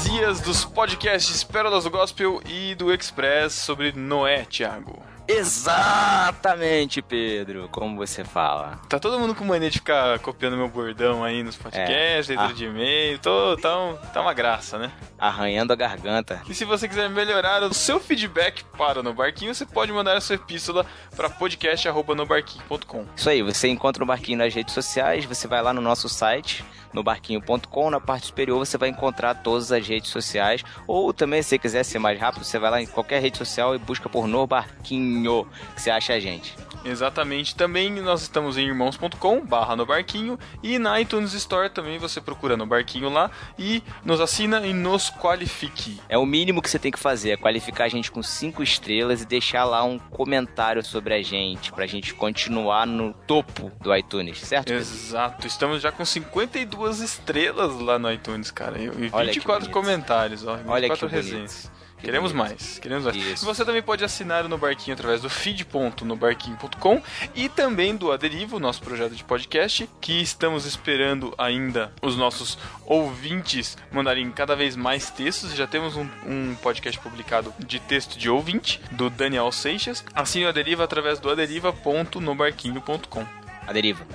heresias dos podcasts Pérolas do Gospel e do Express sobre Noé, Thiago.
Exatamente, Pedro. Como você fala.
Tá todo mundo com mania de ficar copiando meu bordão aí nos podcasts,
É.
leitura
Ah.
de e-mail, tô, tá, um- tá uma graça, né?
Arranhando a garganta.
E se você quiser melhorar o seu feedback para No Barquinho, você pode mandar a sua epístola para podcast.nobarquinho.com.
Isso aí, você encontra o Barquinho nas redes sociais, você vai lá no nosso site, no barquinho.com, na parte superior você vai encontrar todas as redes sociais, ou também se quiser ser mais rápido, você vai lá em qualquer rede social e busca por No Barquinho, que você acha a gente.
Exatamente. Também nós estamos em irmãos.com barra no barquinho e na iTunes Store também você procura no barquinho lá e nos assina e nos qualifique.
É o mínimo que você tem que fazer, é qualificar a gente com cinco estrelas e deixar lá um comentário sobre a gente, pra gente continuar no topo do iTunes, certo? Pedro?
Exato. Estamos já com 52 estrelas lá no iTunes, cara. E e
Olha que
24
bonito.
comentários, ó. 24
Olha que bonito.
resenhas.
Que
Queremos mais, queremos mais.
Isso.
Você também pode assinar o No Barquinho através do feed.nobarquinho.com e também do Aderivo, nosso projeto de podcast, que estamos esperando ainda os nossos ouvintes mandarem cada vez mais textos. Já temos um, um podcast publicado de texto de ouvinte, do Daniel Seixas. Assine o Aderiva através do aderiva.nobarquinho.com.
A deriva.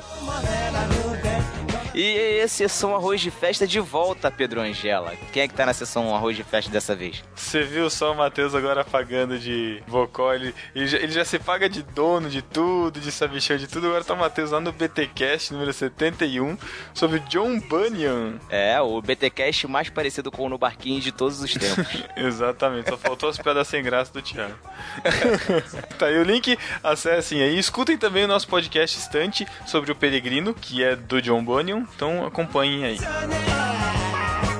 E a sessão arroz de festa de volta, Pedro Angela. Quem é que tá na sessão arroz de festa dessa vez?
Você viu só o Matheus agora pagando de Vocó, ele, ele, já, ele já se paga de dono de tudo, de sabichão de tudo, agora tá o Matheus lá no BTcast número 71 sobre John Bunyan.
É, o BTcast mais parecido com o No Barquinho de todos os tempos.
Exatamente, só faltou as piadas sem graça do Thiago. tá aí o link, acessem aí. Escutem também o nosso podcast Estante sobre o Peregrino, que é do John Bunyan, então acompanhem aí.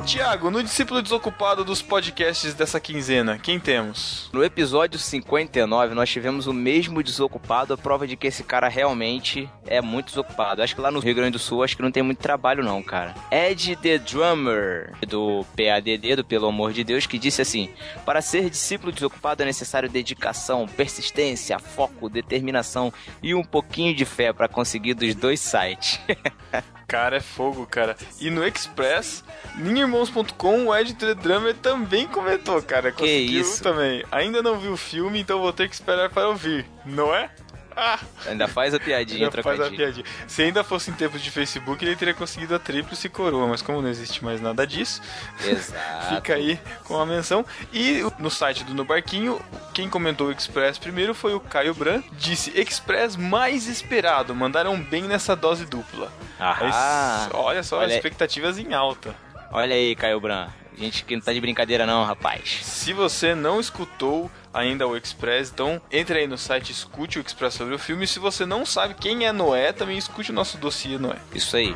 Tiago, no discípulo desocupado dos podcasts dessa quinzena, quem temos?
No episódio 59, nós tivemos o mesmo desocupado, a prova de que esse cara realmente é muito desocupado. Acho que lá no Rio Grande do Sul, acho que não tem muito trabalho não, cara. Ed The Drummer, do PADD, do Pelo Amor de Deus, que disse assim, para ser discípulo desocupado é necessário dedicação, persistência, foco, determinação e um pouquinho de fé para conseguir dos dois sites.
Cara, é fogo, cara. E no Express, ninirmãos.com, o Ed The Drummer também comentou, cara. Conseguiu
isso?
também. Ainda não vi o filme, então vou ter que esperar para ouvir, não é?
Ainda faz a piadinha,
já faz a piadinha. Se ainda fosse em tempos de Facebook, ele teria conseguido a tríplice coroa, mas como não existe mais nada disso,
Exato.
fica aí com a menção. E no site do No Barquinho, quem comentou o Express primeiro foi o Caio Bran, disse Express mais esperado, mandaram bem nessa dose dupla.
Ah,
olha só,
Olha-
expectativas em alta.
olha aí, Caio Bran. A gente que não tá de brincadeira não, rapaz.
Se você não escutou ainda o Express, então entre aí no site, escute o Express sobre o filme. E se você não sabe quem é Noé, também escute o nosso dossiê Noé.
Isso aí.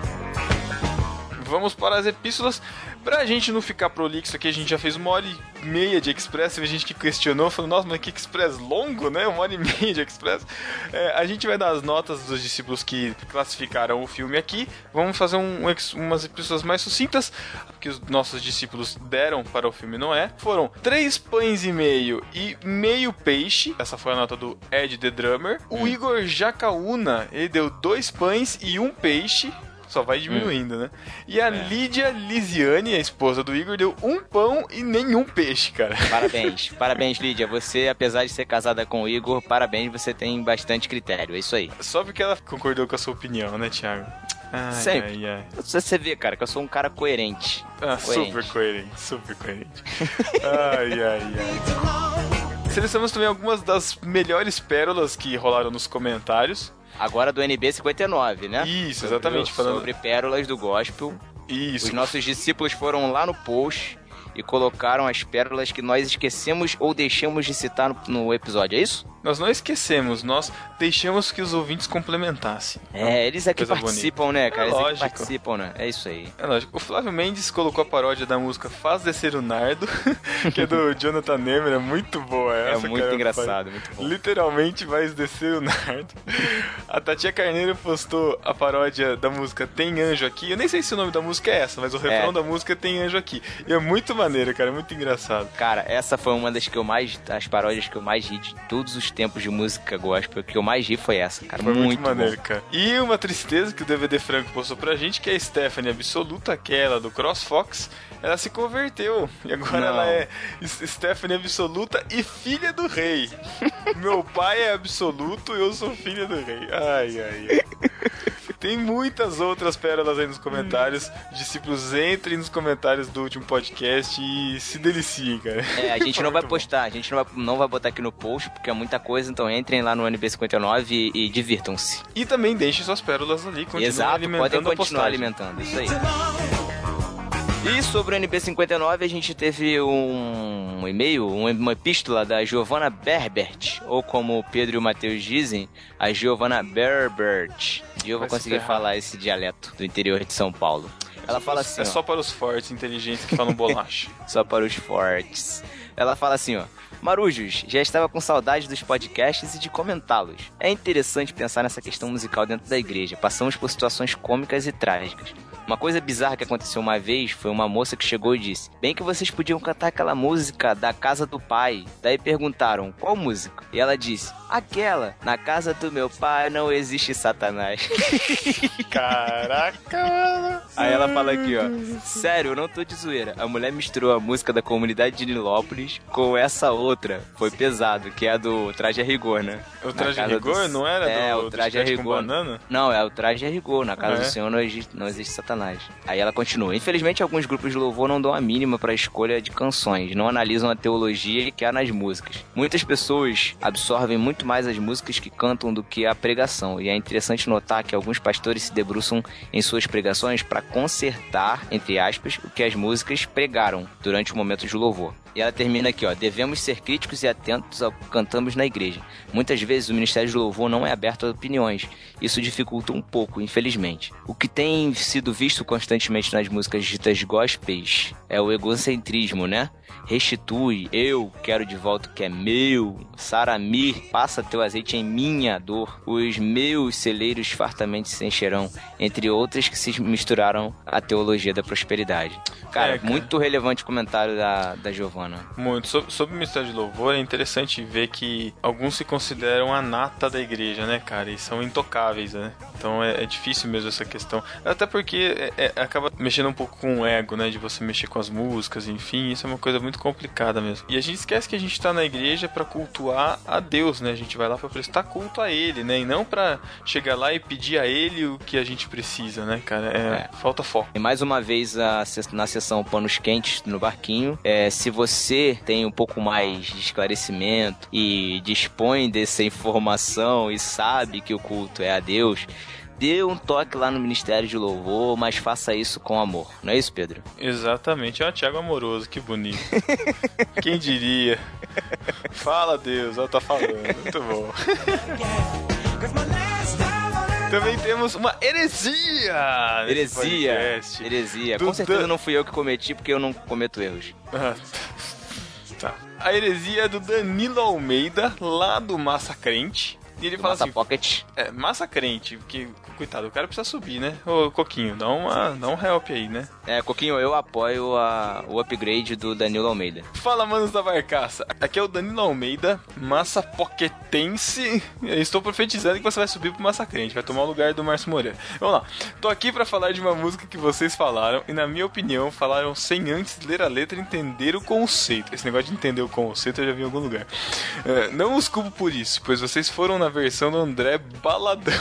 Vamos para as epístolas. Pra gente não ficar prolixo aqui, a gente já fez uma hora e meia de Express. Teve gente que questionou, falou, nossa, mas que Express longo, né? Uma hora e meia de Express. É, a gente vai dar as notas dos discípulos que classificaram o filme aqui. Vamos fazer um, umas epístolas mais sucintas que os nossos discípulos deram para o filme Noé. Foram três pães e meio e meio peixe. Essa foi a nota do Ed The Drummer. O Igor Jacaúna, ele deu dois pães e um peixe. Só vai diminuindo, né? E a Lídia Lisiane, a esposa do Igor, deu um pão e nenhum peixe, cara.
Parabéns. parabéns, Lídia. Você, apesar de ser casada com o Igor, parabéns, você tem bastante critério. É isso aí.
Só porque ela concordou com a sua opinião, né, Thiago? Ai,
Sempre.
Ai, ai.
Você você vê, cara, que eu sou um cara coerente.
Ah,
Coerente.
super coerente, super coerente. ai, ai, ai. Selecionamos também algumas das melhores pérolas que rolaram nos comentários.
Agora do NB 59, né?
Isso,
Sobre-
exatamente, falando-
Sobre pérolas do gospel.
Isso.
Os nossos discípulos foram lá no post e colocaram as pérolas que nós esquecemos ou deixamos de citar no, no episódio, é isso?
Nós não esquecemos, nós deixamos que os ouvintes complementassem.
É, eles aqui
Coisa
participam, né, cara?
É
eles aqui
lógico.
participam, né? É isso aí.
É lógico. O Flávio Mendes colocou a paródia da música Faz Descer o Nardo, que é do Jonathan Nehmer, é muito boa essa.
é muito
cara.
engraçado, muito bom.
Literalmente vai descer o Nardo. A Tatia Carneiro postou a paródia da música Tem Anjo Aqui. Eu nem sei se o nome da música é essa, mas o refrão
É.
da música é Tem Anjo Aqui. E é muito maneiro, cara, é muito engraçado.
Cara, essa foi uma das que eu mais. as paródias que eu mais ri de todos os tempos de música gospel. Que eu mais ri foi essa, cara.
Foi muito,
muito,
maneiro,
bom.
cara. E uma tristeza que o DVD Franco postou pra gente, que é a Stephanie Absoluta, aquela do CrossFox, ela se converteu. E agora
Não.
ela é Stephanie Absoluta e filha do rei. Meu pai é absoluto e eu sou filha do rei. Ai, ai, ai. Tem muitas outras pérolas aí nos comentários. Discípulos, entrem nos comentários do último podcast e se deliciem, cara.
É, a gente não vai postar, a gente não vai, não vai botar aqui no post, porque é muita coisa, então entrem lá no NB59 e, e divirtam-se.
E também deixem suas pérolas ali, continuem
Exato,
alimentando
podem continuar alimentando, isso aí. E sobre o NB59, a gente teve um e-mail, um- uma epístola da Giovanna Berbert, ou como o Pedro e o Matheus dizem, a Giovanna Berbert. E eu vou conseguir falar esse dialeto do interior de São Paulo. Ela fala assim,
É
ó,
só para os fortes, inteligentes que falam bolacha.
só para os fortes. Ela fala assim, ó. Marujos, já estava com saudade dos podcasts e de comentá-los. É interessante pensar nessa questão musical dentro da igreja. Passamos por situações cômicas e trágicas. Uma coisa bizarra que aconteceu uma vez foi uma moça que chegou e disse: Bem que vocês podiam cantar aquela música da casa do pai. Daí perguntaram: Qual música? E ela disse: Aquela. Na casa do meu pai não existe Satanás.
Caraca, mano.
Aí ela fala aqui, ó. Sério, eu não tô de zoeira. A mulher misturou a música da comunidade de Nilópolis com essa outra. Foi pesado, que é a do Traje a Rigor, né?
O traje a rigor
do-
não era
É,
do,
o traje a rigor. Não, é o Traje a Rigor. Na casa
é?
do Senhor não existe, não existe Satanás. Aí ela continua. Infelizmente, alguns grupos de louvor não dão a mínima pra escolha de canções. Não analisam a teologia que há nas músicas. Muitas pessoas absorvem muito mais as músicas que cantam do que a pregação. E é interessante notar que alguns pastores se debruçam em suas pregações para consertar, entre aspas, o que as músicas pregaram durante o momento de louvor. E ela termina aqui, ó. Devemos ser críticos e atentos ao que cantamos na igreja. Muitas vezes o ministério de louvor não é aberto a opiniões. Isso dificulta um pouco, infelizmente. O que tem sido visto constantemente nas músicas ditas gospels é o egocentrismo, né? Restitui, eu quero de volta o que é meu. Saramir, passa teu azeite em minha dor. Os meus celeiros fartamente se encherão. Entre outras que se misturaram à teologia da prosperidade. Cara,
É, cara.
muito relevante o comentário da, da Giovana.
Muito. Sob- Sobre o ministério de louvor, é interessante ver que alguns se consideram a nata da igreja, né, cara? E são intocáveis, né? Então é, é difícil mesmo essa questão. Até porque é- é- acaba mexendo um pouco com o ego, né? De você mexer com as músicas, enfim. Isso é uma coisa muito complicada mesmo. E a gente esquece que a gente tá na igreja pra cultuar a Deus, né? A gente vai lá pra prestar culto a Ele, né? E não pra chegar lá e pedir a Ele o que a gente precisa, né, cara? É, Falta foco.
E mais uma vez a na sessão Panos Quentes no Barquinho, é, se você tem um pouco mais de esclarecimento e dispõe dessa informação e sabe que o culto é a Deus, dê um toque lá no Ministério de Louvor, mas faça isso com amor. Não é isso, Pedro?
Exatamente. Ó, Thiago Amoroso, que bonito. Quem diria? Fala, Deus, ela tá falando. Muito bom. Também temos uma heresia!
Heresia. Heresia.
Do
Com certeza
Dan-
não fui eu que cometi, porque eu não cometo erros.
Ah, tá. A heresia é do Danilo Almeida, lá do Massa Crente. E ele fala
Massa
assim:
Pocket.
é, Massa Crente, porque, coitado, o cara precisa subir, né? Ô, Coquinho, dá, uma, dá um help aí, né?
É, Coquinho, eu apoio a- o upgrade do Danilo Almeida.
Fala, manos da barcaça. Aqui é o Danilo Almeida, massa poquetense. Eu estou profetizando que você vai subir pro Massa Crente, vai tomar o lugar do Márcio Moreira. Vamos lá. Tô aqui pra falar de uma música que vocês falaram e, na minha opinião, falaram sem antes ler a letra e entender o conceito. Esse negócio de entender o conceito eu já vi em algum lugar. É, não os culpo por isso, pois vocês foram na versão do André Baladão.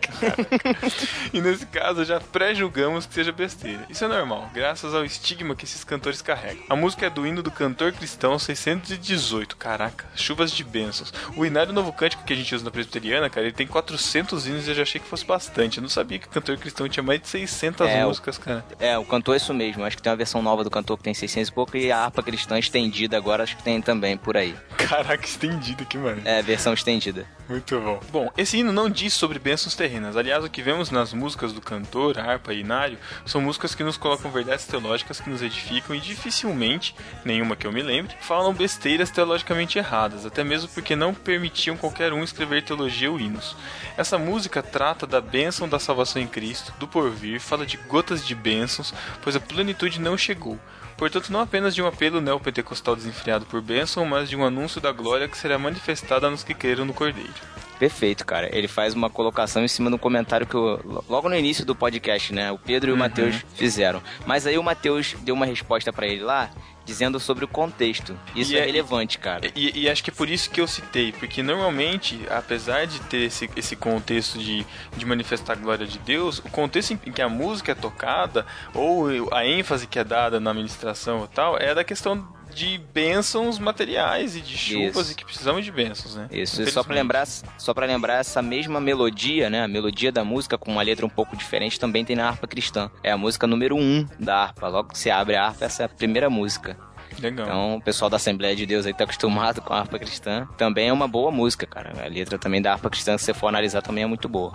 Caraca. e nesse caso já pré-julgamos que seja besteira. Isso é normal, graças ao estigma que esses cantores carregam. A música é do hino do cantor cristão 618. Caraca, chuvas de bênçãos. O hinário novo cântico que a gente usa na presbiteriana, cara, ele tem 400 hinos e eu já achei que fosse bastante. Eu não sabia que o cantor cristão tinha mais de 600
É,
músicas, cara.
É, o cantor é isso mesmo. Acho que tem uma versão nova do cantor que tem 600 e pouco e a harpa cristã estendida agora acho que tem também por aí.
Caraca, estendido aqui, mano.
É, versão estendida.
Muito bom. Bom, esse hino não diz sobre bênçãos terrenas. Aliás, o que vemos nas músicas do cantor, harpa e inário, são músicas que nos colocam verdades teológicas que nos edificam e dificilmente, nenhuma que eu me lembre, falam besteiras teologicamente erradas, até mesmo porque não permitiam qualquer um escrever teologia ou hinos. Essa música trata da bênção da salvação em Cristo, do porvir, fala de gotas de bênçãos, pois a plenitude não chegou. Portanto, não apenas de um apelo neopentecostal desenfreado por bênção, mas de um anúncio da glória que será manifestada nos que creram no Cordeiro.
Perfeito, cara. Ele faz uma colocação em cima do comentário que eu, logo no início do podcast, né? O Pedro e o Matheus fizeram. Mas aí o Matheus deu uma resposta pra ele lá, dizendo sobre o contexto. Isso
E
é,
é-
relevante, cara.
E, e acho que é por isso que eu citei, porque normalmente, apesar de ter esse, esse contexto de, de manifestar a glória de Deus, o contexto em que a música é tocada, ou a ênfase que é dada na ministração e tal, é da questão de bênçãos materiais e de chuvas
Isso.
e que precisamos de bênçãos, né?
Isso, e só pra
Infelizmente.
lembrar, só para lembrar essa mesma melodia, né? A melodia da música com uma letra um pouco diferente também tem na harpa cristã. É a música número 1 um da harpa. Logo que você abre a harpa, essa é a primeira música.
Legal.
Então, o pessoal da Assembleia de Deus aí tá acostumado com a harpa cristã. Também é uma boa música, cara. A letra também da harpa cristã, se você for analisar, também é muito boa.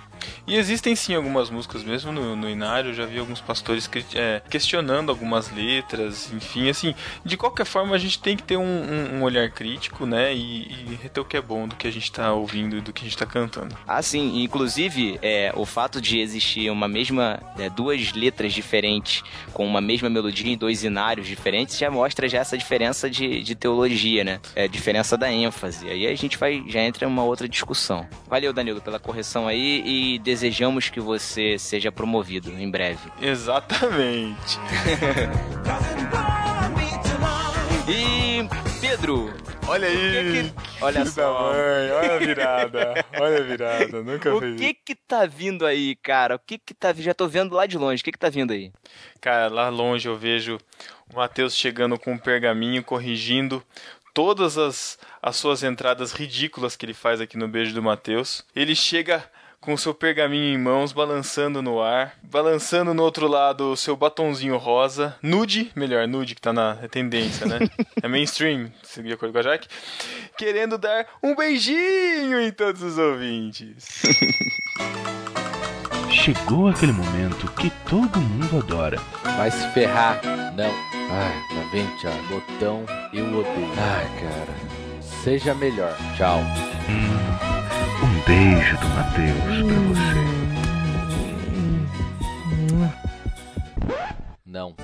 E existem sim algumas músicas, mesmo no, no Inário, eu já vi alguns pastores cri- é, questionando algumas letras, enfim, assim, de qualquer forma a gente tem que ter um, um- um olhar crítico, né, e, e reter o que é bom do que a gente tá ouvindo e do que a gente tá cantando.
Ah, sim. Inclusive, é, o fato de existir uma mesma... é, duas letras diferentes com uma mesma melodia em dois inários diferentes já mostra já essa diferença de, de teologia, né? É diferença da ênfase. Aí a gente vai... já entra em uma outra discussão. Valeu, Danilo, pela correção aí e desejamos que você seja promovido em breve.
Exatamente.
E... Pedro,
Olha aí.
Que Olha
filho
só.
mãe, olha a virada. Olha a virada, nunca
o
fez
que que tá vindo aí, cara? O que que tá vindo? Já tô vendo lá de longe. O que que tá vindo aí?
Cara, lá longe eu vejo o Matheus chegando com um pergaminho, corrigindo todas as, as suas entradas ridículas que ele faz aqui no Beijo do Matheus. Ele chega com o seu pergaminho em mãos, balançando no ar, balançando no outro lado o seu batonzinho rosa, nude, melhor, nude que tá na tendência, né? é mainstream, de acordo com a Jaque, querendo dar um beijinho em todos os ouvintes.
Chegou aquele momento que todo mundo adora.
Vai se ferrar. Não. Ai, lá vem, tchau. Botão, eu odeio. Ai, cara. Seja melhor. Tchau.
Um beijo do Matheus pra você.
Não.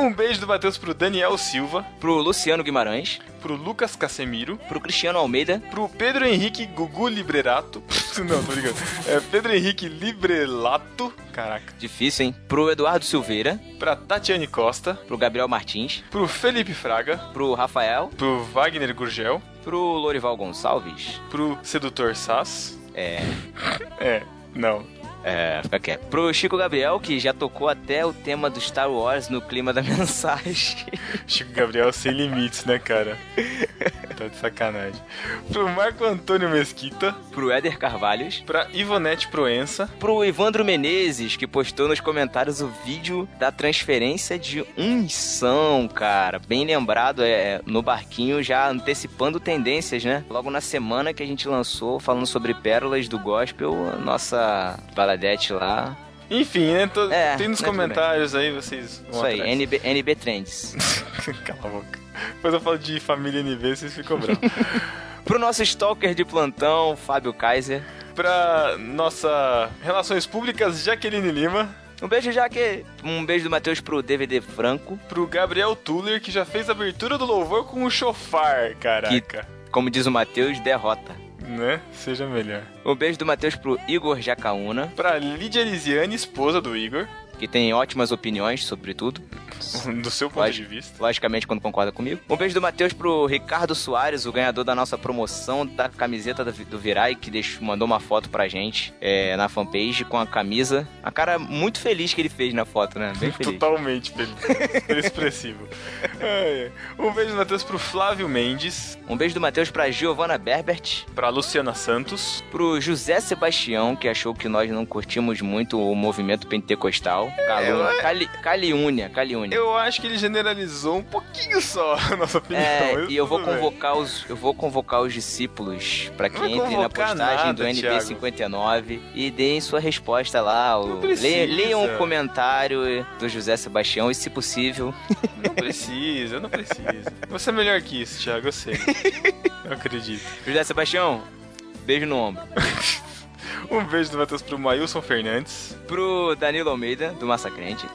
Um beijo do Matheus pro Daniel Silva,
Pro Luciano Guimarães,
pro Lucas Casemiro,
pro Cristiano Almeida,
pro Pedro Henrique Gugu Librerato. Não, tô ligado. É Pedro Henrique Librelato. Caraca.
difícil, hein? Pro Eduardo Silveira,
Pra Tatiane Costa.
pro Gabriel Martins,
Pro Felipe Fraga.
pro Rafael,
Pro Wagner Gurgel.
pro Lorival Gonçalves.
Pro Sedutor Sass.
É,
É, não.
É, fica quieto. Pro Chico Gabriel, que já tocou até o tema do Star Wars no clima da mensagem.
Chico Gabriel sem limites, né, cara? tá de sacanagem. Pro Marco Antônio Mesquita.
Pro Éder Carvalhos.
Pra Ivonete Proença.
Pro Ivandro Menezes, que postou nos comentários o vídeo da transferência de unção, cara. Bem lembrado, é no barquinho, já antecipando tendências, né? Logo na semana que a gente lançou, falando sobre pérolas do gospel, a nossa lá.
Enfim, né? Tô,
É,
tem nos
né,
comentários aí, vocês vão
Isso aí,
atrás.
NB, NB Trends.
Cala a boca. Depois eu falo de família NB, vocês ficam bravos.
Pro nosso stalker de plantão, Fábio Kaiser.
pra nossa Relações Públicas, Jaqueline Lima.
Um beijo, Jaque. Um beijo do Matheus pro DVD Franco.
Pro Gabriel Tuller, que já fez a abertura do louvor com o chofar, caraca.
Como diz o Matheus, derrota.
Né? Seja melhor.
Um beijo do Matheus pro Igor Jacaúna.
Pra Lídia Elisiane, esposa do Igor.
Que tem ótimas opiniões sobre tudo.
Do seu ponto de vista.
Logicamente, quando concorda comigo. Um beijo do Matheus pro Ricardo Soares, o ganhador da nossa promoção da camiseta do, Virai, que deixou, mandou uma foto pra gente é, na fanpage com a camisa. A cara muito feliz que ele fez na foto, né? Bem feliz.
Totalmente feliz. Expressivo. Ai. Um beijo do Matheus pro Flávio Mendes.
Um beijo do Matheus pra Giovana Berbert.
Pra Luciana Santos.
Pro José Sebastião, que achou que nós não curtimos muito o movimento pentecostal. Calúnia.
Eu-
Cali, Caliúnia, Caliúnia.
Eu acho que ele generalizou um pouquinho só a nossa opinião.
É, e eu vou
bem.
convocar os, eu vou convocar os discípulos pra que entrem na postagem
nada,
do
Thiago.
NB59 e deem sua resposta lá. o- leia- Leiam o comentário do José Sebastião e, se possível,
Não precisa, não precisa. Você é melhor que isso, Thiago, eu sei. Eu acredito.
José Sebastião, beijo no ombro.
Um beijo do Matheus pro Mailson Fernandes.
Pro Danilo Almeida, do Massacrente.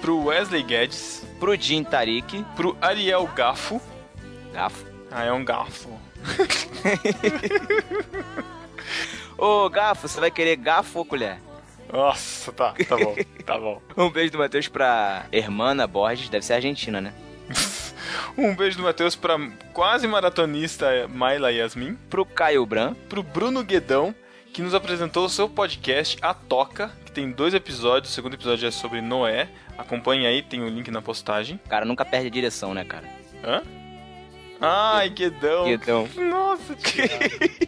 Pro Wesley Guedes.
Pro Jim Tarik.
Pro Ariel Gafo.
Gafo.
Ah, é um gafo.
Ô, Gafo, você vai querer gafo ou colher?
Nossa, tá, tá bom, tá bom.
Um beijo do Matheus pra Hermana Borges, deve ser argentina, né?
Um beijo do Matheus pra quase maratonista Maila Yasmin.
Pro Caio Bran.
Pro Bruno Guedão, que nos apresentou o seu podcast, A Toca, que tem dois episódios. O segundo episódio é sobre Noé. Acompanhe aí, tem o link na postagem.
Cara, nunca perde a direção, né, cara?
Hã? Ai, Guedão.
Guedão.
Nossa, Thiago.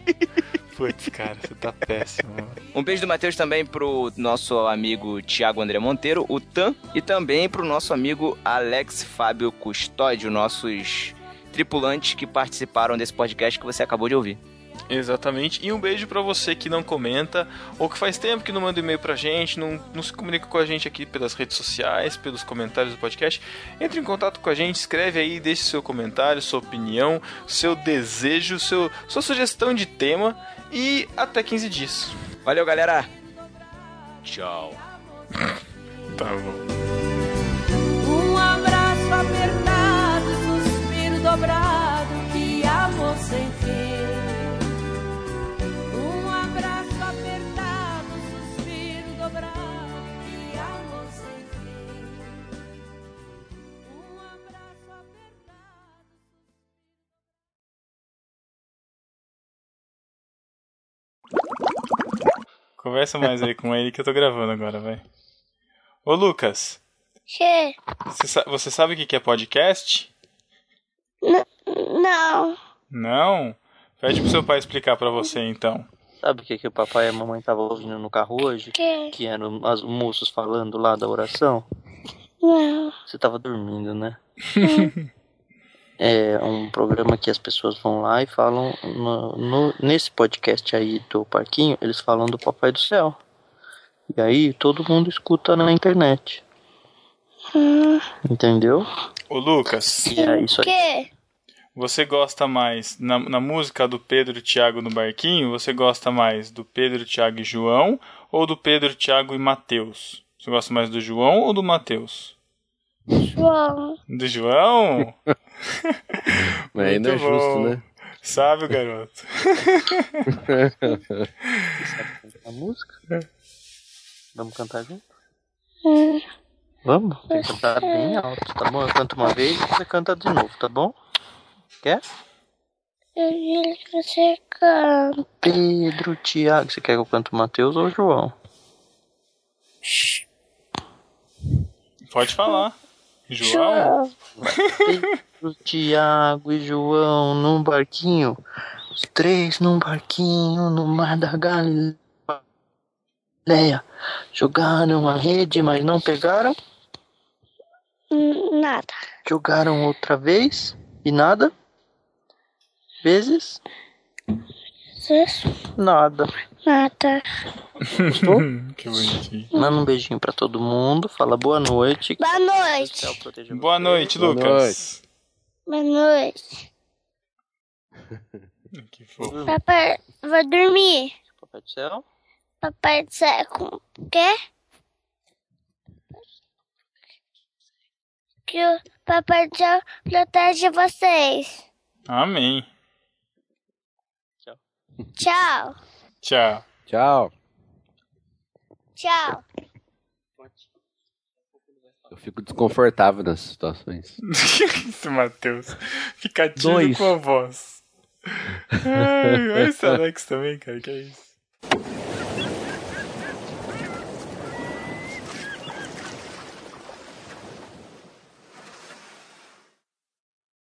Putz, cara, você tá péssimo.
Um beijo do Matheus também pro nosso amigo Tiago André Monteiro, o Tan, e também pro nosso amigo Alex Fábio Custódio, nossos tripulantes que participaram desse podcast que você acabou de ouvir.
Exatamente. E um beijo pra você que não comenta, ou que faz tempo que não manda e-mail pra gente, não, não se comunica com a gente aqui pelas redes sociais, pelos comentários do podcast. Entre em contato com a gente, escreve aí, deixe seu comentário, sua opinião, seu desejo, seu, sua sugestão de tema. E até 15 dias.
Valeu, galera! Tchau.
Tá bom.
Um abraço apertado, suspiro dobrado,
Conversa mais aí com ele que eu tô gravando agora, vai. Ô Lucas,
Que?
você, sa- você sabe o que que é podcast?
Não.
Não? Pede pro seu pai explicar pra você então.
Sabe o que, que o papai e a mamãe estavam ouvindo no carro hoje?
Que?
Que eram os moços falando lá da oração?
Não.
Você tava dormindo, né? é um programa que as pessoas vão lá e falam. no- no- nesse podcast aí do Parquinho, eles falam do Papai do Céu. E aí todo mundo escuta na internet. Entendeu?
Ô Lucas,
E é isso aí.
você gosta mais, na, na música do Pedro, Tiago no barquinho, você gosta mais do Pedro, Tiago e João ou do Pedro, Tiago e Mateus? Você gosta mais do João ou do Mateus?
João.
Do João?
Mas aí não é
Muito
justo,
bom.
né?
Sabe o garoto?
A música? Vamos cantar junto? Vamos? Tem que cantar bem alto, tá bom? Eu canto uma vez e você canta de novo, tá bom? Quer?
eu vi que você canta.
Pedro, Tiago. Você quer que eu cante o Mateus ou o João?
Pode falar. João?
Pedro, Tiago e João num barquinho. Os três num barquinho no mar da Galileia. Jogaram a rede, mas não pegaram.
Hum, Nada.
Jogaram outra vez e nada. Vezes
Isso.
nada.
Nada.
que bonitinho.
Manda um beijinho pra todo mundo. Fala boa noite.
Boa noite.
Boa noite,
Boa
Lucas.
Boa noite.
Que fofo.
Papai, vou dormir.
Papai do céu.
Papai do céu com o quê? Que o Papai do céu protege vocês.
Amém.
Tchau.
Tchau.
Tchau.
Tchau.
Eu fico desconfortável nessas situações.
Isso, Matheus. Fica tímido
Dois.
com a voz. Ai, olha esse Alex também, cara. Que é isso?